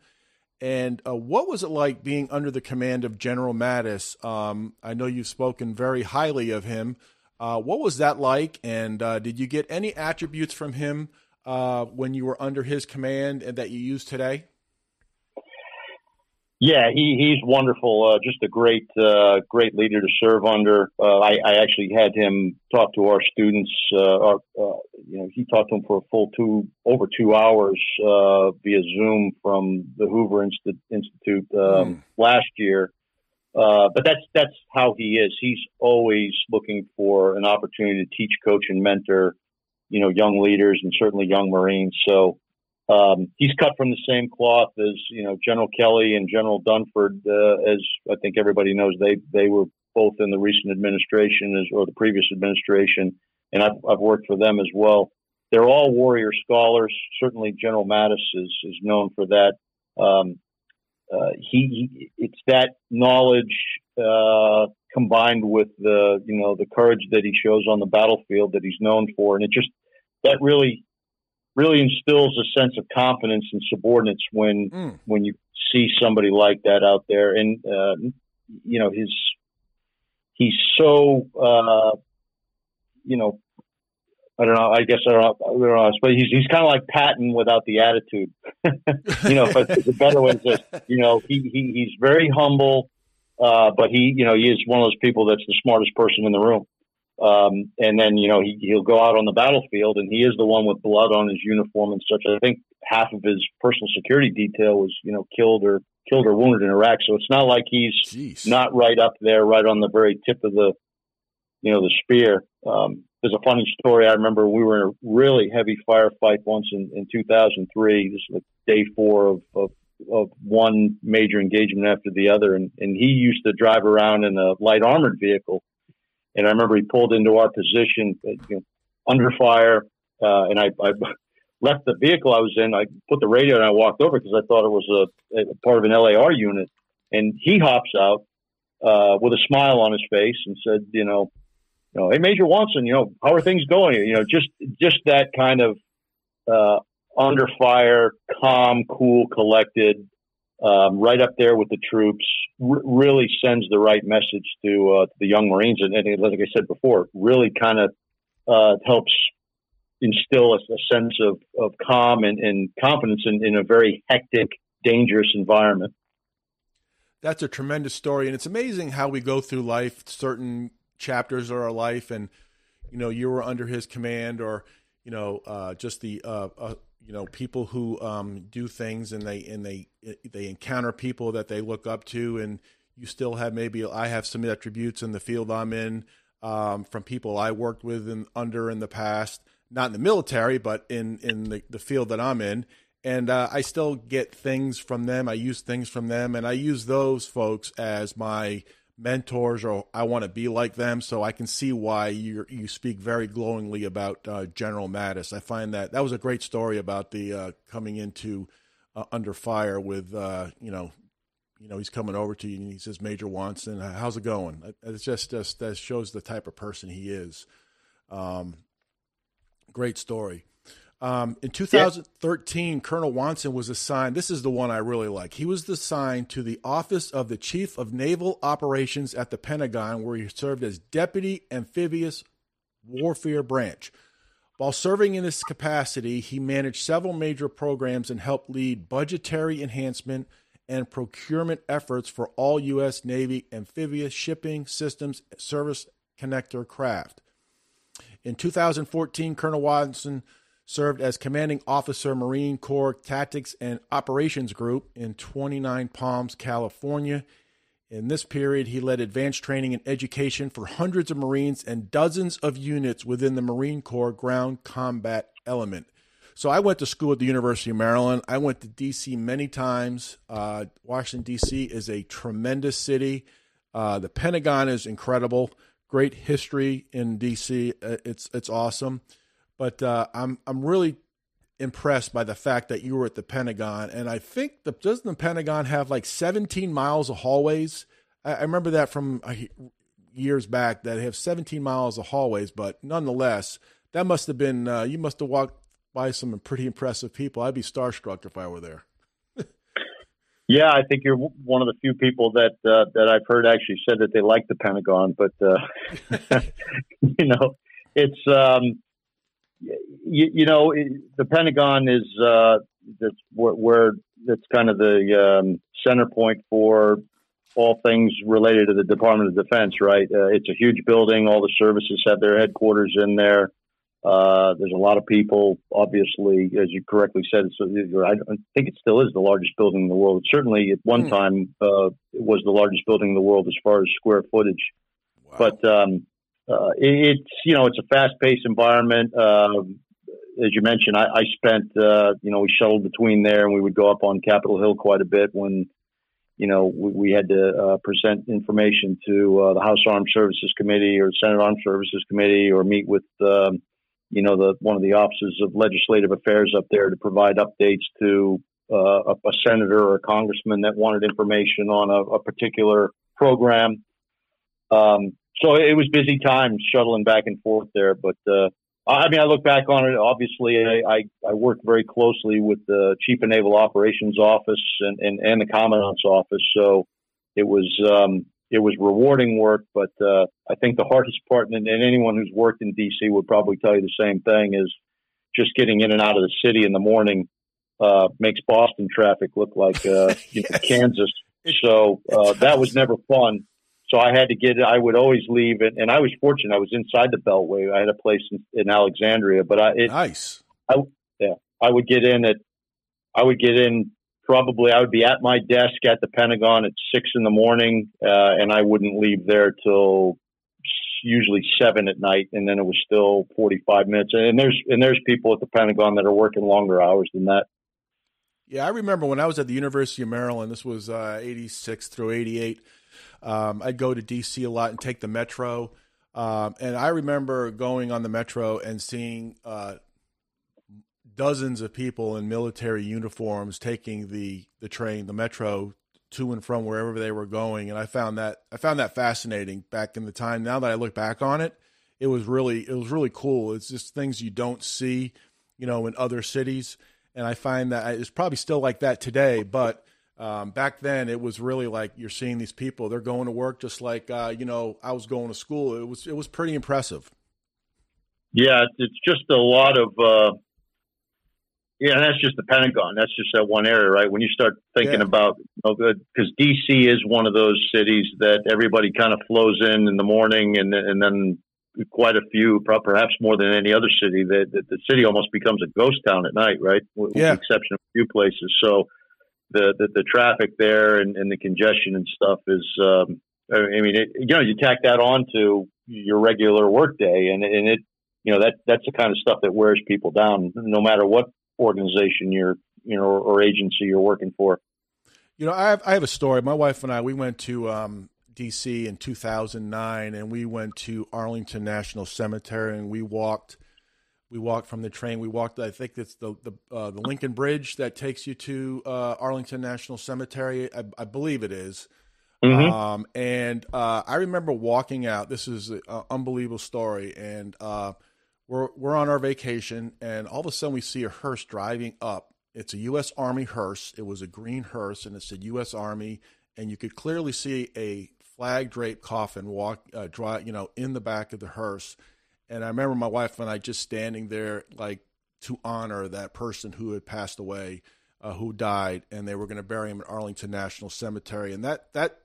And uh, what was it like being under the command of General Mattis? Um, I know you've spoken very highly of him. Uh, what was that like? And uh, did you get any attributes from him uh, when you were under his command and that you use today? Yeah, he, he's wonderful. Uh, just a great, uh, great leader to serve under. Uh, I, I actually had him talk to our students. Uh, our, uh, you know, he talked to them for a full two, over two hours uh, via Zoom from the Hoover Insti- Institute um, mm. last year. but that's that's how he is. He's always looking for an opportunity to teach, coach, and mentor, you know, young leaders and certainly young Marines. So um, he's cut from the same cloth as you know General Kelly and General Dunford. Uh, as I think everybody knows, they they were both in the recent administration as or the previous administration, and I've, I've worked for them as well. They're all warrior scholars. Certainly, General Mattis is is known for that. Um, uh, he, he, it's that knowledge uh, combined with the you know the courage that he shows on the battlefield that he's known for, and it just that really really instills a sense of confidence and subordinates when mm. when you see somebody like that out there. And uh, you know, his he's so uh, you know. I don't know. I guess I don't know. I don't know but he's he's kind of like Patton without the attitude. [laughs] you know, but the better way is you know he, he he's very humble, uh, but he you know he is one of those people that's the smartest person in the room. Um, and then, you know, he, he'll go out on the battlefield and he is the one with blood on his uniform and such. I think half of his personal security detail was, you know, killed or killed or wounded in Iraq. So it's not like he's Jeez. not right up there, right on the very tip of the, you know, the spear. Um, there's a funny story. I remember we were in a really heavy firefight once in, in 2003. This is like day four of, of, of one major engagement after the other. And, and he used to drive around in a light armored vehicle and I remember he pulled into our position, uh, you know, under fire, uh, and I, I [laughs] left the vehicle I was in. I put the radio and I walked over because I thought it was a, a, part of an LAR unit. and he hops out uh, with a smile on his face and said, you know, you know, hey Major Wonson, you know, how are things going? You know, just just that kind of uh, under fire, calm, cool, collected, um, right up there with the troops. R- really sends the right message to, uh, to the young Marines, and, and, like I said before, really kind of uh, helps instill a, a, sense of, of calm and, and confidence in, in a very hectic, dangerous environment. That's a tremendous story, and it's amazing how we go through life, certain chapters of our life, and you know, you were under his command, or you know, uh, just the uh, uh, you know people who um, do things and they and they they encounter people that they look up to, and you still have maybe I have some attributes in the field I'm in um, from people I worked with and under in the past, not in the military, but in in the, the field that I'm in and uh, I still get things from them. I use things from them, and I use those folks as my mentors, or I want to be like them. So I can see why you you speak very glowingly about uh, General Mattis. I find that that was a great story about the uh, coming into uh, under fire with uh, you know. You know he's coming over to you and he says, "Major Wonson, how's it going?" It's just, just that shows the type of person he is. Um, great story. Um, in 2013, yeah. Colonel Wonson was assigned. This is the one I really like. He was assigned to the office of the Chief of Naval Operations at the Pentagon, where he served as Deputy Amphibious Warfare Branch. While serving in this capacity, he managed several major programs and helped lead budgetary enhancement and procurement efforts for all U.S. Navy amphibious shipping systems service connector craft. In 2014, Colonel Wonson served as commanding officer, Marine Corps Tactics and Operations Group in 29 Palms, California. In this period, he led advanced training and education for hundreds of Marines and dozens of units within the Marine Corps ground combat element. So I went to school at the University of Maryland. I went to D.C. many times. Uh, Washington, D.C. is a tremendous city. Uh, the Pentagon is incredible. Great history in D.C. Uh, it's it's awesome. But uh, I'm I'm really impressed by the fact that you were at the Pentagon, and I think the doesn't the Pentagon have like 17 miles of hallways? I, I remember that from uh, years back that they have 17 miles of hallways, but nonetheless, that must have been uh, you must have walked by some pretty impressive people. I'd be starstruck if I were there. [laughs] yeah, I think you're one of the few people that uh, that I've heard actually said that they like the Pentagon, but uh, [laughs] [laughs] you know, it's um, you, you know, the Pentagon is uh, that's where, where that's kind of the um, center point for all things related to the Department of Defense, right? Uh, it's a huge building. All the services have their headquarters in there. Uh, there's a lot of people. Obviously, as you correctly said, so I think it still is the largest building in the world. Certainly, at one mm. time, uh, it was the largest building in the world as far as square footage. Wow. But um, uh, it, it's you know it's a fast paced environment. Uh, as you mentioned, I, I spent uh, you know we shuttled between there, and we would go up on Capitol Hill quite a bit when you know we, we had to uh, present information to uh, the House Armed Services Committee or Senate Armed Services Committee, or meet with um, you know the one of the offices of legislative affairs up there to provide updates to uh, a, a, senator or a congressman that wanted information on a, a particular program. Um, so it was busy times shuttling back and forth there. But uh, I mean, I look back on it. Obviously, I, I, I worked very closely with the Chief of Naval Operations Office and, and, and the Commandant's Office. So it was um, it was rewarding work. But uh, I think the hardest part, and, and anyone who's worked in D.C. would probably tell you the same thing, is just getting in and out of the city in the morning uh, makes Boston traffic look like uh, [laughs] yes. know, Kansas. So uh, that was never fun. So I had to get. I would always leave, and, and I was fortunate. I was inside the Beltway. I had a place in, in Alexandria, but I it, nice. I yeah. I would get in at. I would get in probably. I would be at my desk at the Pentagon at six in the morning, uh, and I wouldn't leave there till usually seven at night, and then it was still forty five minutes. And there's and there's people at the Pentagon that are working longer hours than that. Yeah, I remember when I was at the University of Maryland. This was uh, eighty six through eighty eight um, I'd go to DC a lot and take the metro. Um, and I remember going on the metro and seeing uh, dozens of people in military uniforms taking the, the train, the metro, to and from wherever they were going, and I found that I found that fascinating back in the time. Now that I look back on it, it was really it was really cool. It's just things you don't see, you know, in other cities, and I find that it's probably still like that today, but. Um, back then, it was really like you're seeing these people. They're going to work just like uh, you know I was going to school. It was it was pretty impressive. Yeah, it's just a lot of uh, yeah, and that's just the Pentagon. That's just that one area, right? When you start thinking yeah. about, because you know, DC is one of those cities that everybody kind of flows in in the morning, and and then quite a few, perhaps more than any other city, that the, the, city almost becomes a ghost town at night, right? With, yeah. with the exception of a few places. So the the, the traffic there and, and, the congestion and stuff is, um, I mean, it, you know, you tack that on to your regular workday, and and it, you know, that that's the kind of stuff that wears people down, no matter what organization you're you know or agency you're working for. You know, I have I have a story. My wife and I we went to um, D.C. in 2009, and we went to Arlington National Cemetery, and we walked. We walked from the train. We walked. I think it's the the uh, the Lincoln Bridge that takes you to uh, Arlington National Cemetery. I, I believe it is. Mm-hmm. Um, and uh, I remember walking out. This is an unbelievable story, and uh, we're we're on our vacation, and all of a sudden we see a hearse driving up. It's a U.S. Army hearse. It was a green hearse, and it said U.S. Army, and you could clearly see a flag draped coffin walk, uh, draw, you know, in the back of the hearse. And I remember my wife and I just standing there, like to honor that person who had passed away, uh, who died, and they were going to bury him at Arlington National Cemetery. And that that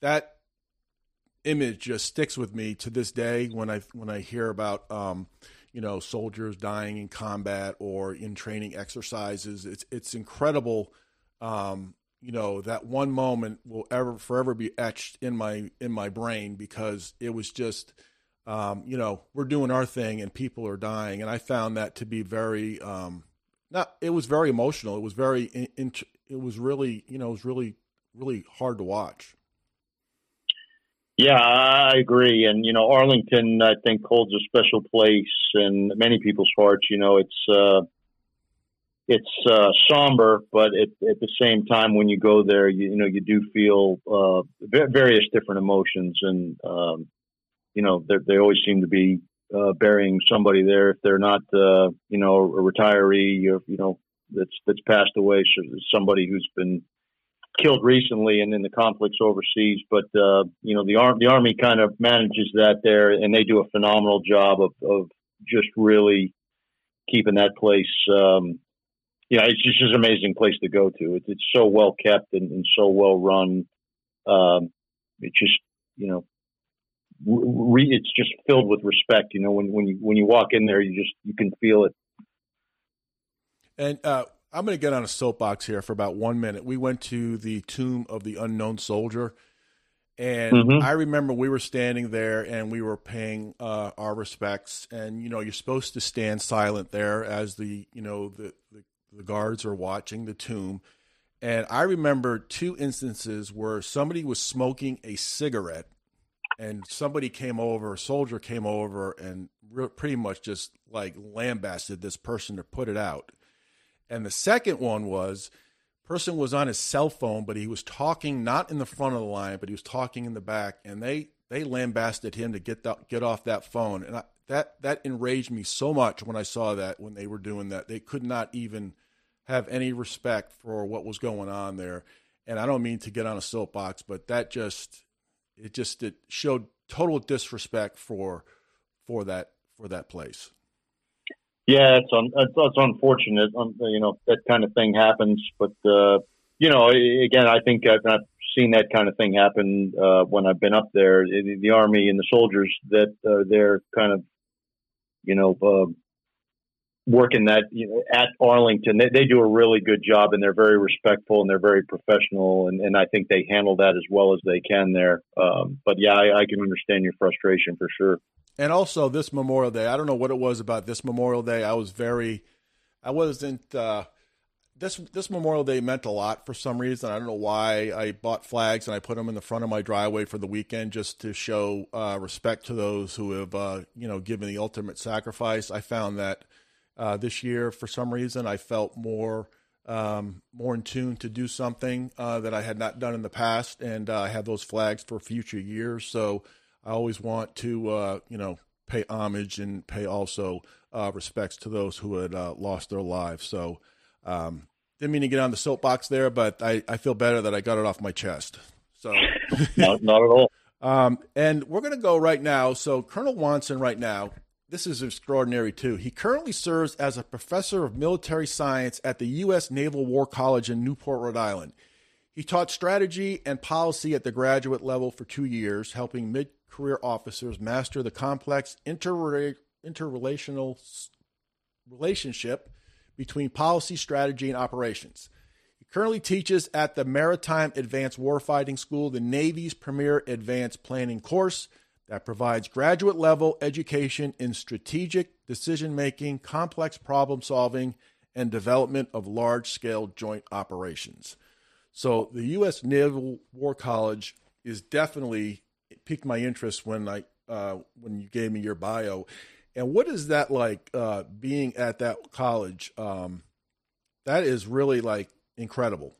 that image just sticks with me to this day when I when I hear about um, you know soldiers dying in combat or in training exercises. It's it's incredible. Um, you know that one moment will ever forever be etched in my in my brain because it was just um, you know we're doing our thing and people are dying and I found that to be very um, not it was very emotional. It was very in, in, it was really you know it was really really hard to watch. Yeah, I agree. And, you know, Arlington, I think, holds a special place in many people's hearts. You know, it's, uh, it's uh, somber, but at, at the same time, when you go there, you, you know, you do feel uh, various different emotions. And, um, you know, they always seem to be uh, burying somebody there. If they're not, uh, you know, a retiree or, you know, that's, that's passed away, so somebody who's been killed recently and in the conflicts overseas. But uh, you know, the arm the army kind of manages that there, and they do a phenomenal job of of just really keeping that place. Um, you know, it's just, an amazing place to go to. It's, it's so well kept and, and so well run. Um, it's just you know. Re, it's just filled with respect, you know. When when you when you walk in there, you just you can feel it. And uh, I'm going to get on a soapbox here for about one minute. We went to the tomb of the unknown soldier, and mm-hmm. I remember we were standing there and we were paying uh, our respects. And you know, you're supposed to stand silent there as the you know the, the the guards are watching the tomb. And I remember two instances where somebody was smoking a cigarette, and somebody came over, a soldier came over, and re- pretty much just like lambasted this person to put it out. And the second one was person was on his cell phone, but he was talking not in the front of the line, but he was talking in the back, and they they lambasted him to get that, get off that phone, and I, that that enraged me so much when I saw that when they were doing that. They could not even have any respect for what was going on there, and I don't mean to get on a soapbox, but that just it just it showed total disrespect for for that for that place. Yeah, it's un, it's, it's unfortunate. Um, you know that kind of thing happens, but uh, you know, again, I think I've not seen that kind of thing happen uh, when I've been up there. The, the army and the soldiers that uh, they're kind of, you know, uh, working that you know, at Arlington, they, they do a really good job, and they're very respectful and they're very professional, and, and I think they handle that as well as they can there. Um, but yeah, I, I can understand your frustration for sure and also this Memorial Day. I don't know what it was about this Memorial Day. I was very, I wasn't. Uh, this this Memorial Day meant a lot for some reason. I don't know why. I bought flags and I put them in the front of my driveway for the weekend just to show uh, respect to those who have uh, you know given the ultimate sacrifice. I found that uh, this year, for some reason, I felt more um, more in tune to do something uh, that I had not done in the past, and uh, I have those flags for future years. So I always want to, uh, you know, pay homage and pay also uh, respects to those who had uh, lost their lives. So um, didn't mean to get on the soapbox there, but I, I feel better that I got it off my chest. So [laughs] not, not at all. [laughs] Um, and we're going to go right now. So Colonel Wonson, right now, this is extraordinary too. He currently serves as a professor of military science at the U.S. Naval War College in Newport, Rhode Island. He taught strategy and policy at the graduate level for two years, helping mid career officers master the complex inter- interrelational relationship between policy, strategy, and operations. He currently teaches at the Maritime Advanced Warfighting School, the Navy's premier advanced planning course that provides graduate level education in strategic decision making, complex problem solving, and development of large scale joint operations. So the U.S. Naval War College is definitely piqued my interest when I uh, when you gave me your bio. And what is that like uh, being at that college? Um, that is really like incredible.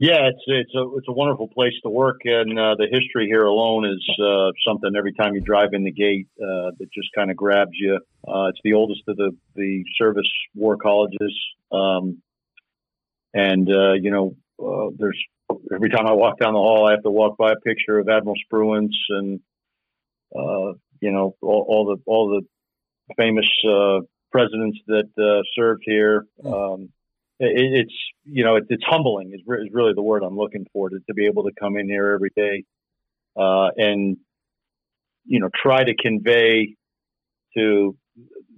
Yeah, it's it's a it's a wonderful place to work, and uh, the history here alone is uh, something. Every time you drive in the gate, uh, that just kind of grabs you. Uh, it's the oldest of the the service war colleges, um, and uh, you know, uh, there's every time I walk down the hall, I have to walk by a picture of Admiral Spruance, and you know, all, all, the all the famous presidents that served here. Hmm. Um, it, it's you know it, it's humbling is, re- is, really the word I'm looking for to, to, be able to come in here every day uh, and you know try to convey to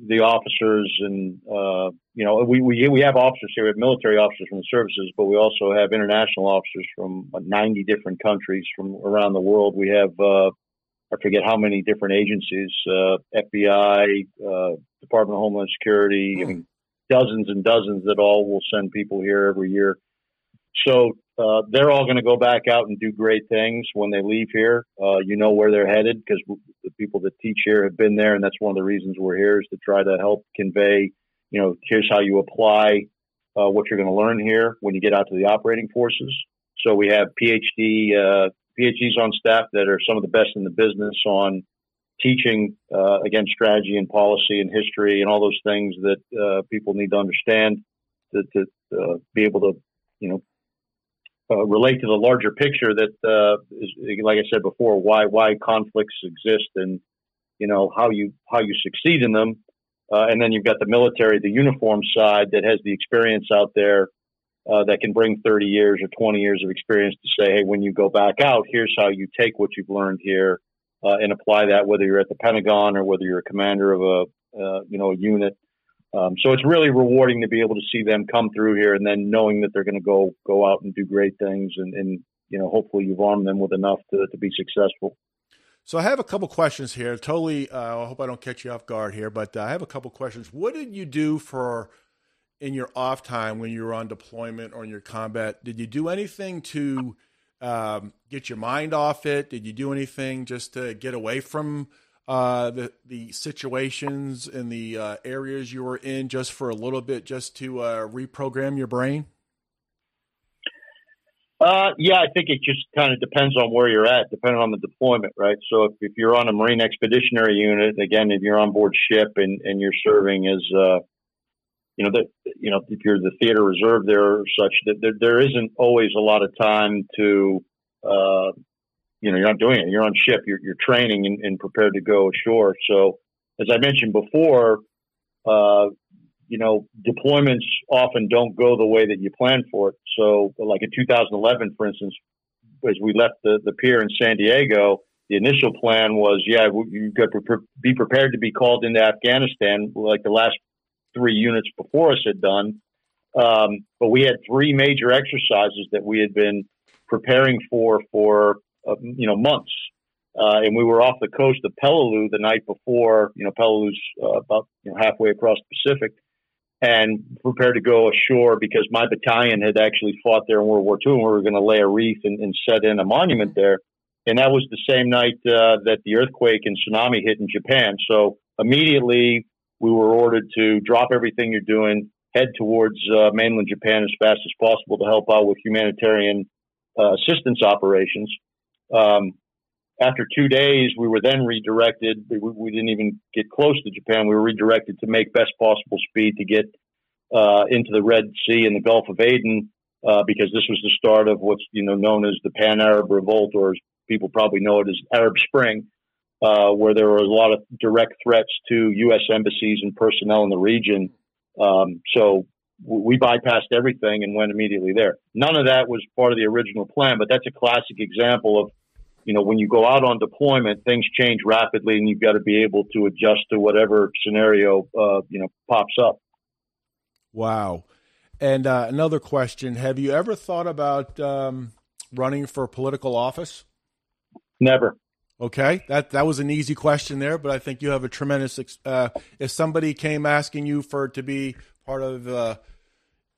the officers and uh, you know we, we we have officers here we have military officers from the services but we also have international officers from 90 different countries from around the world. We have uh, I forget how many different agencies uh, FBI uh, Department of Homeland Security mean dozens and dozens that all will send people here every year. So uh, they're all going to go back out and do great things when they leave here. Uh, you know where they're headed because the people that teach here have been there, and that's one of the reasons we're here is to try to help convey. You know, here's how you apply uh, what you're going to learn here when you get out to the operating forces. So we have PhD uh, PhDs on staff that are some of the best in the business on teaching uh, again strategy and policy and history and all those things that uh, people need to understand to, to uh, be able to you know uh, relate to the larger picture that uh, like I said before why why conflicts exist and you know how you how you succeed in them. Uh, and then you've got the military the uniform side that has the experience out there that can bring 30 years or 20 years of experience to say hey when you go back out here's how you take what you've learned here uh, and apply that whether you're at the Pentagon or whether you're a commander of a uh, you know a unit. Um, so it's really rewarding to be able to see them come through here and then knowing that they're going to go go out and do great things and, and you know hopefully you've armed them with enough to, to be successful. So I have a couple questions here. Totally, uh, I hope I don't catch you off guard here, but uh, I have a couple questions. What did you do for in your off time when you were on deployment or in your combat? Did you do anything to um, get your mind off it? Did you do anything just to get away from uh, the the situations and the uh, areas you were in just for a little bit, just to uh, reprogram your brain? Uh, yeah, I think it just kind of depends on where you're at, depending on the deployment, right? So if, if you're on a Marine Expeditionary Unit, again, if you're on board ship and, and you're serving as, uh, you know, that you know, if you're the theater reserve there or such, that there, there isn't always a lot of time to, uh, you know, you're not doing it. You're on ship. You're, you're training and, and prepared to go ashore. So, as I mentioned before, uh, you know, deployments often don't go the way that you plan for it. So, like in 2011, for instance, as we left the, the pier in San Diego, the initial plan was, yeah, you got to be prepared to be called into Afghanistan, like the last three units before us had done. Um, but we had three major exercises that we had been preparing for for uh, you know months, uh, and we were off the coast of Peleliu the night before. You know, Peleliu's uh, about you know, halfway across the Pacific, and prepared to go ashore because my battalion had actually fought there in World War II, and we were going to lay a wreath and, and, set in a monument there. And that was the same night uh, that the earthquake and tsunami hit in Japan. So immediately we were ordered to drop everything you're doing, head towards uh, mainland Japan as fast as possible to help out with humanitarian uh, assistance operations. Um, after two days, we were then redirected. We, we, didn't even get close to Japan. We were redirected to make best possible speed to get uh, into the Red Sea and the Gulf of Aden uh, because this was the start of what's you know known as the Pan Arab Revolt, or as people probably know it as Arab Spring, uh, where there were a lot of direct threats to U.S. embassies and personnel in the region. Um, so we bypassed everything and went immediately there. None of that was part of the original plan, but that's a classic example of you know, when you go out on deployment, things change rapidly, and you've got to be able to adjust to whatever scenario uh, you know pops up. Wow. And uh, another question: Have you ever thought about um, running for political office? Never. Okay, that that was an easy question there, but I think you have a tremendous. Uh, if somebody came asking you for to be part of uh,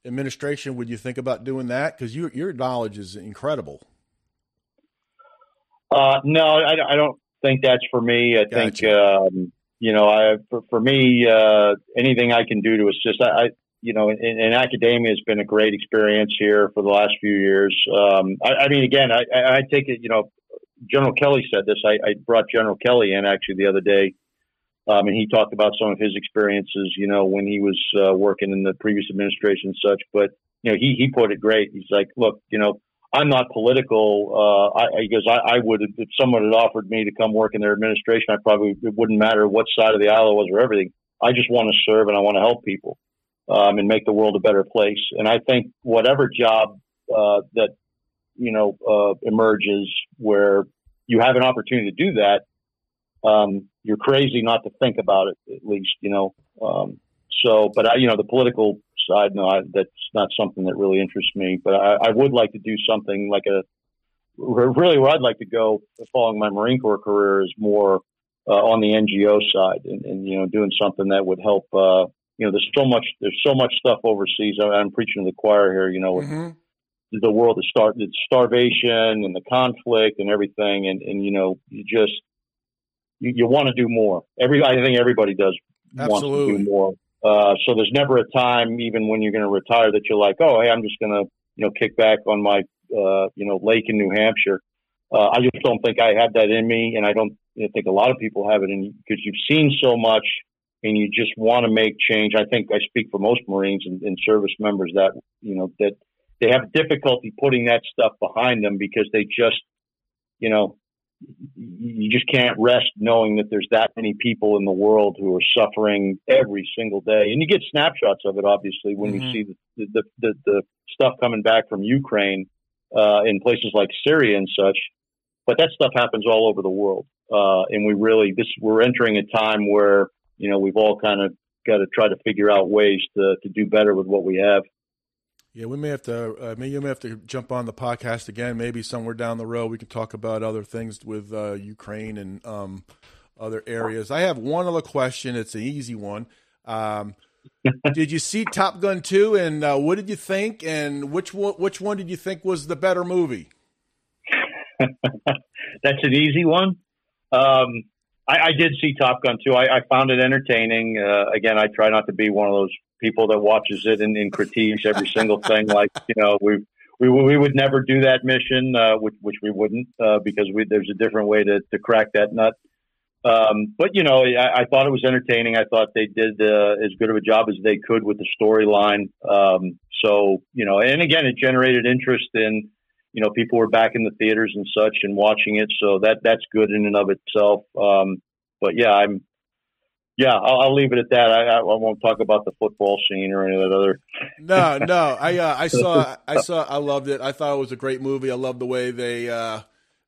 administration, would you think about doing that? Because your your knowledge is incredible. Uh, no, I, I, don't think that's for me. I gotcha. think, um, you know, I, for, for me, uh, anything I can do to assist, I, I you know, in, in, academia has been a great experience here for the last few years. Um, I, I, mean, again, I, I, take it, you know, General Kelly said this. I, I brought General Kelly in actually the other day, um, and he talked about some of his experiences, you know, when he was uh, working in the previous administration and such. But you know, he he put it great. He's like, look, you know, I'm not political. Uh, I, because I, I would, if someone had offered me to come work in their administration, I probably it wouldn't matter what side of the aisle it was or everything. I just want to serve and I want to help people um, and make the world a better place. And I think whatever job uh, that you know uh, emerges where you have an opportunity to do that, um, you're crazy not to think about it. At least you know. Um, so, but I, you know, the political side, no, I, that's not something that really interests me. But I, I would like to do something like a really where I'd like to go following my Marine Corps career is more uh, on the NGO side and, and, you know doing something that would help. Uh, you know, there's so much there's so much stuff overseas. I, am preaching to the choir here. You know, mm-hmm. The world is start it's starvation and the conflict and everything, and and you know you just you, you want to do more. Every I think everybody does Absolutely. wants to do more. Uh, so there's never a time, even when you're going to retire, that you're like, oh, hey, I'm just going to, you know, kick back on my, uh, you know, lake in New Hampshire. Uh, I just don't think I have that in me, and I don't I think a lot of people have it in because you've seen so much, and you just want to make change. I think I speak for most Marines and, and service members that you know that they have difficulty putting that stuff behind them because they just, you know, you just can't rest knowing that there's that many people in the world who are suffering every single day. And you get snapshots of it, obviously, when mm-hmm. you see the, the, the, the, stuff coming back from Ukraine uh, in places like Syria and such. But that stuff happens all over the world. Uh, and we really, this, we're entering a time where, you know, we've all kind of got to try to figure out ways to, to do better with what we have. Yeah, we may have to. Uh, maybe you may have to jump on the podcast again. Maybe somewhere down the road we can talk about other things with uh, Ukraine and um, other areas. I have one other question. It's an easy one. Um, [laughs] did you see Top Gun two, and uh, what did you think? And which one? Which one did you think was the better movie? [laughs] That's an easy one. Um, I, I, did see Top Gun too. I, I found it entertaining. Uh, again, I try not to be one of those people that watches it and, and critiques every single thing. Like you know, we we we would never do that mission, uh, which which we wouldn't uh, because we, there's a different way to to crack that nut. Um, but you know, I, I, thought it was entertaining. I thought they did uh, as good of a job as they could with the storyline. Um, so you know, and again, it generated interest in you know people were back in the theaters and such and watching it. So that that's good in and of itself. Um, but yeah, I'm yeah, I'll, I'll, leave it at that. I, I, won't talk about the football scene or any of that other. [laughs] no, no. I uh, I saw I saw I loved it. I thought it was a great movie. I love the way they uh,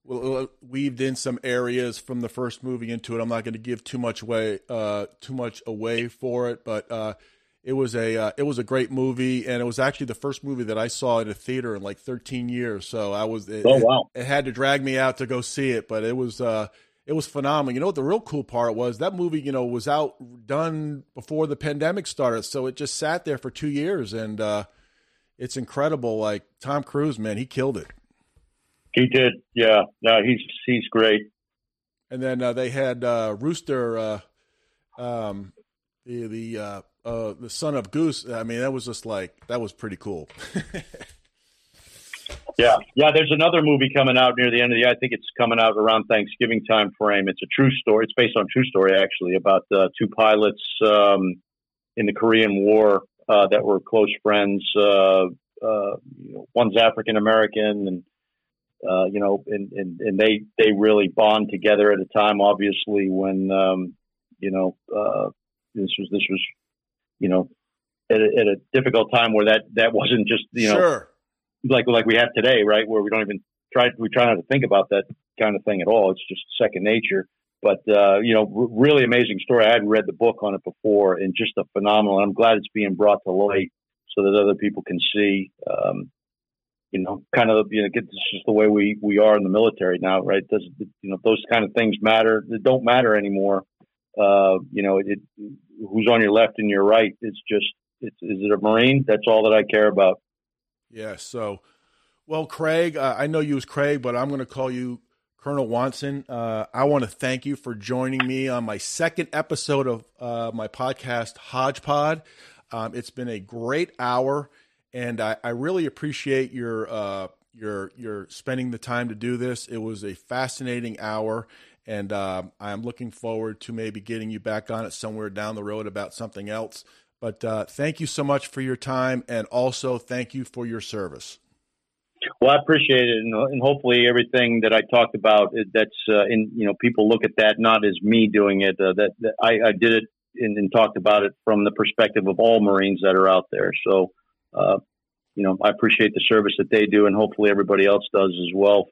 weaved in some areas from the first movie into it. I'm not going to give too much away uh, too much away for it, but uh, it was a uh, it was a great movie, and it was actually the first movie that I saw in a theater in like 13 years. So I was it, oh wow, it, it had to drag me out to go see it, but it was uh, it was phenomenal. You know what the real cool part was? That movie, you know, was out done before the pandemic started, so it just sat there for two years, and uh, it's incredible. Like Tom Cruise, man, he killed it. He did, yeah. No, he's he's great. And then uh, they had uh, Rooster, uh, um, the the uh, the son of Goose. I mean, that was just like that was pretty cool. [laughs] yeah, yeah. There's another movie coming out near the end of the year. I think it's coming out around Thanksgiving time frame. It's a true story. It's based on true story actually about uh, two pilots um, in the Korean War uh, that were close friends. Uh, uh, you know, one's African American and. Uh, you know, and, and, and they, they really bond together at a time, obviously, when, um, you know, uh, this was, this was, you know, at a, at a, difficult time where that, that wasn't just, you know, sure. like, like we have today, right? Where we don't even try, we try not to think about that kind of thing at all. It's just second nature. But, uh, you know, r- really amazing story. I hadn't read the book on it before and just a phenomenal, I'm glad it's being brought to light so that other people can see, um, you know, kind of, you know, it's just the way we, we are in the military now, right? Does, you know, those kind of things matter. They don't matter anymore. Uh, you know, it, who's on your left and your right. It's just, it's, is it a Marine? That's all that I care about. Yeah. So, well, Craig, uh, I know you as Craig, but I'm going to call you Colonel Wonson. Uh, I want to thank you for joining me on my second episode of uh, my podcast, Hodgepod. Um, it's been a great hour and I, I really appreciate your uh, your your spending the time to do this. It was a fascinating hour, and uh, I'm looking forward to maybe getting you back on it somewhere down the road about something else. But uh, thank you so much for your time, and also thank you for your service. Well, I appreciate it, and, hopefully everything that I talked about that's uh, in you know people look at that not as me doing it. Uh, that, that I, I, did it and, and, talked about it from the perspective of all Marines that are out there. So uh, you know, I appreciate the service that they do, and hopefully everybody else does as well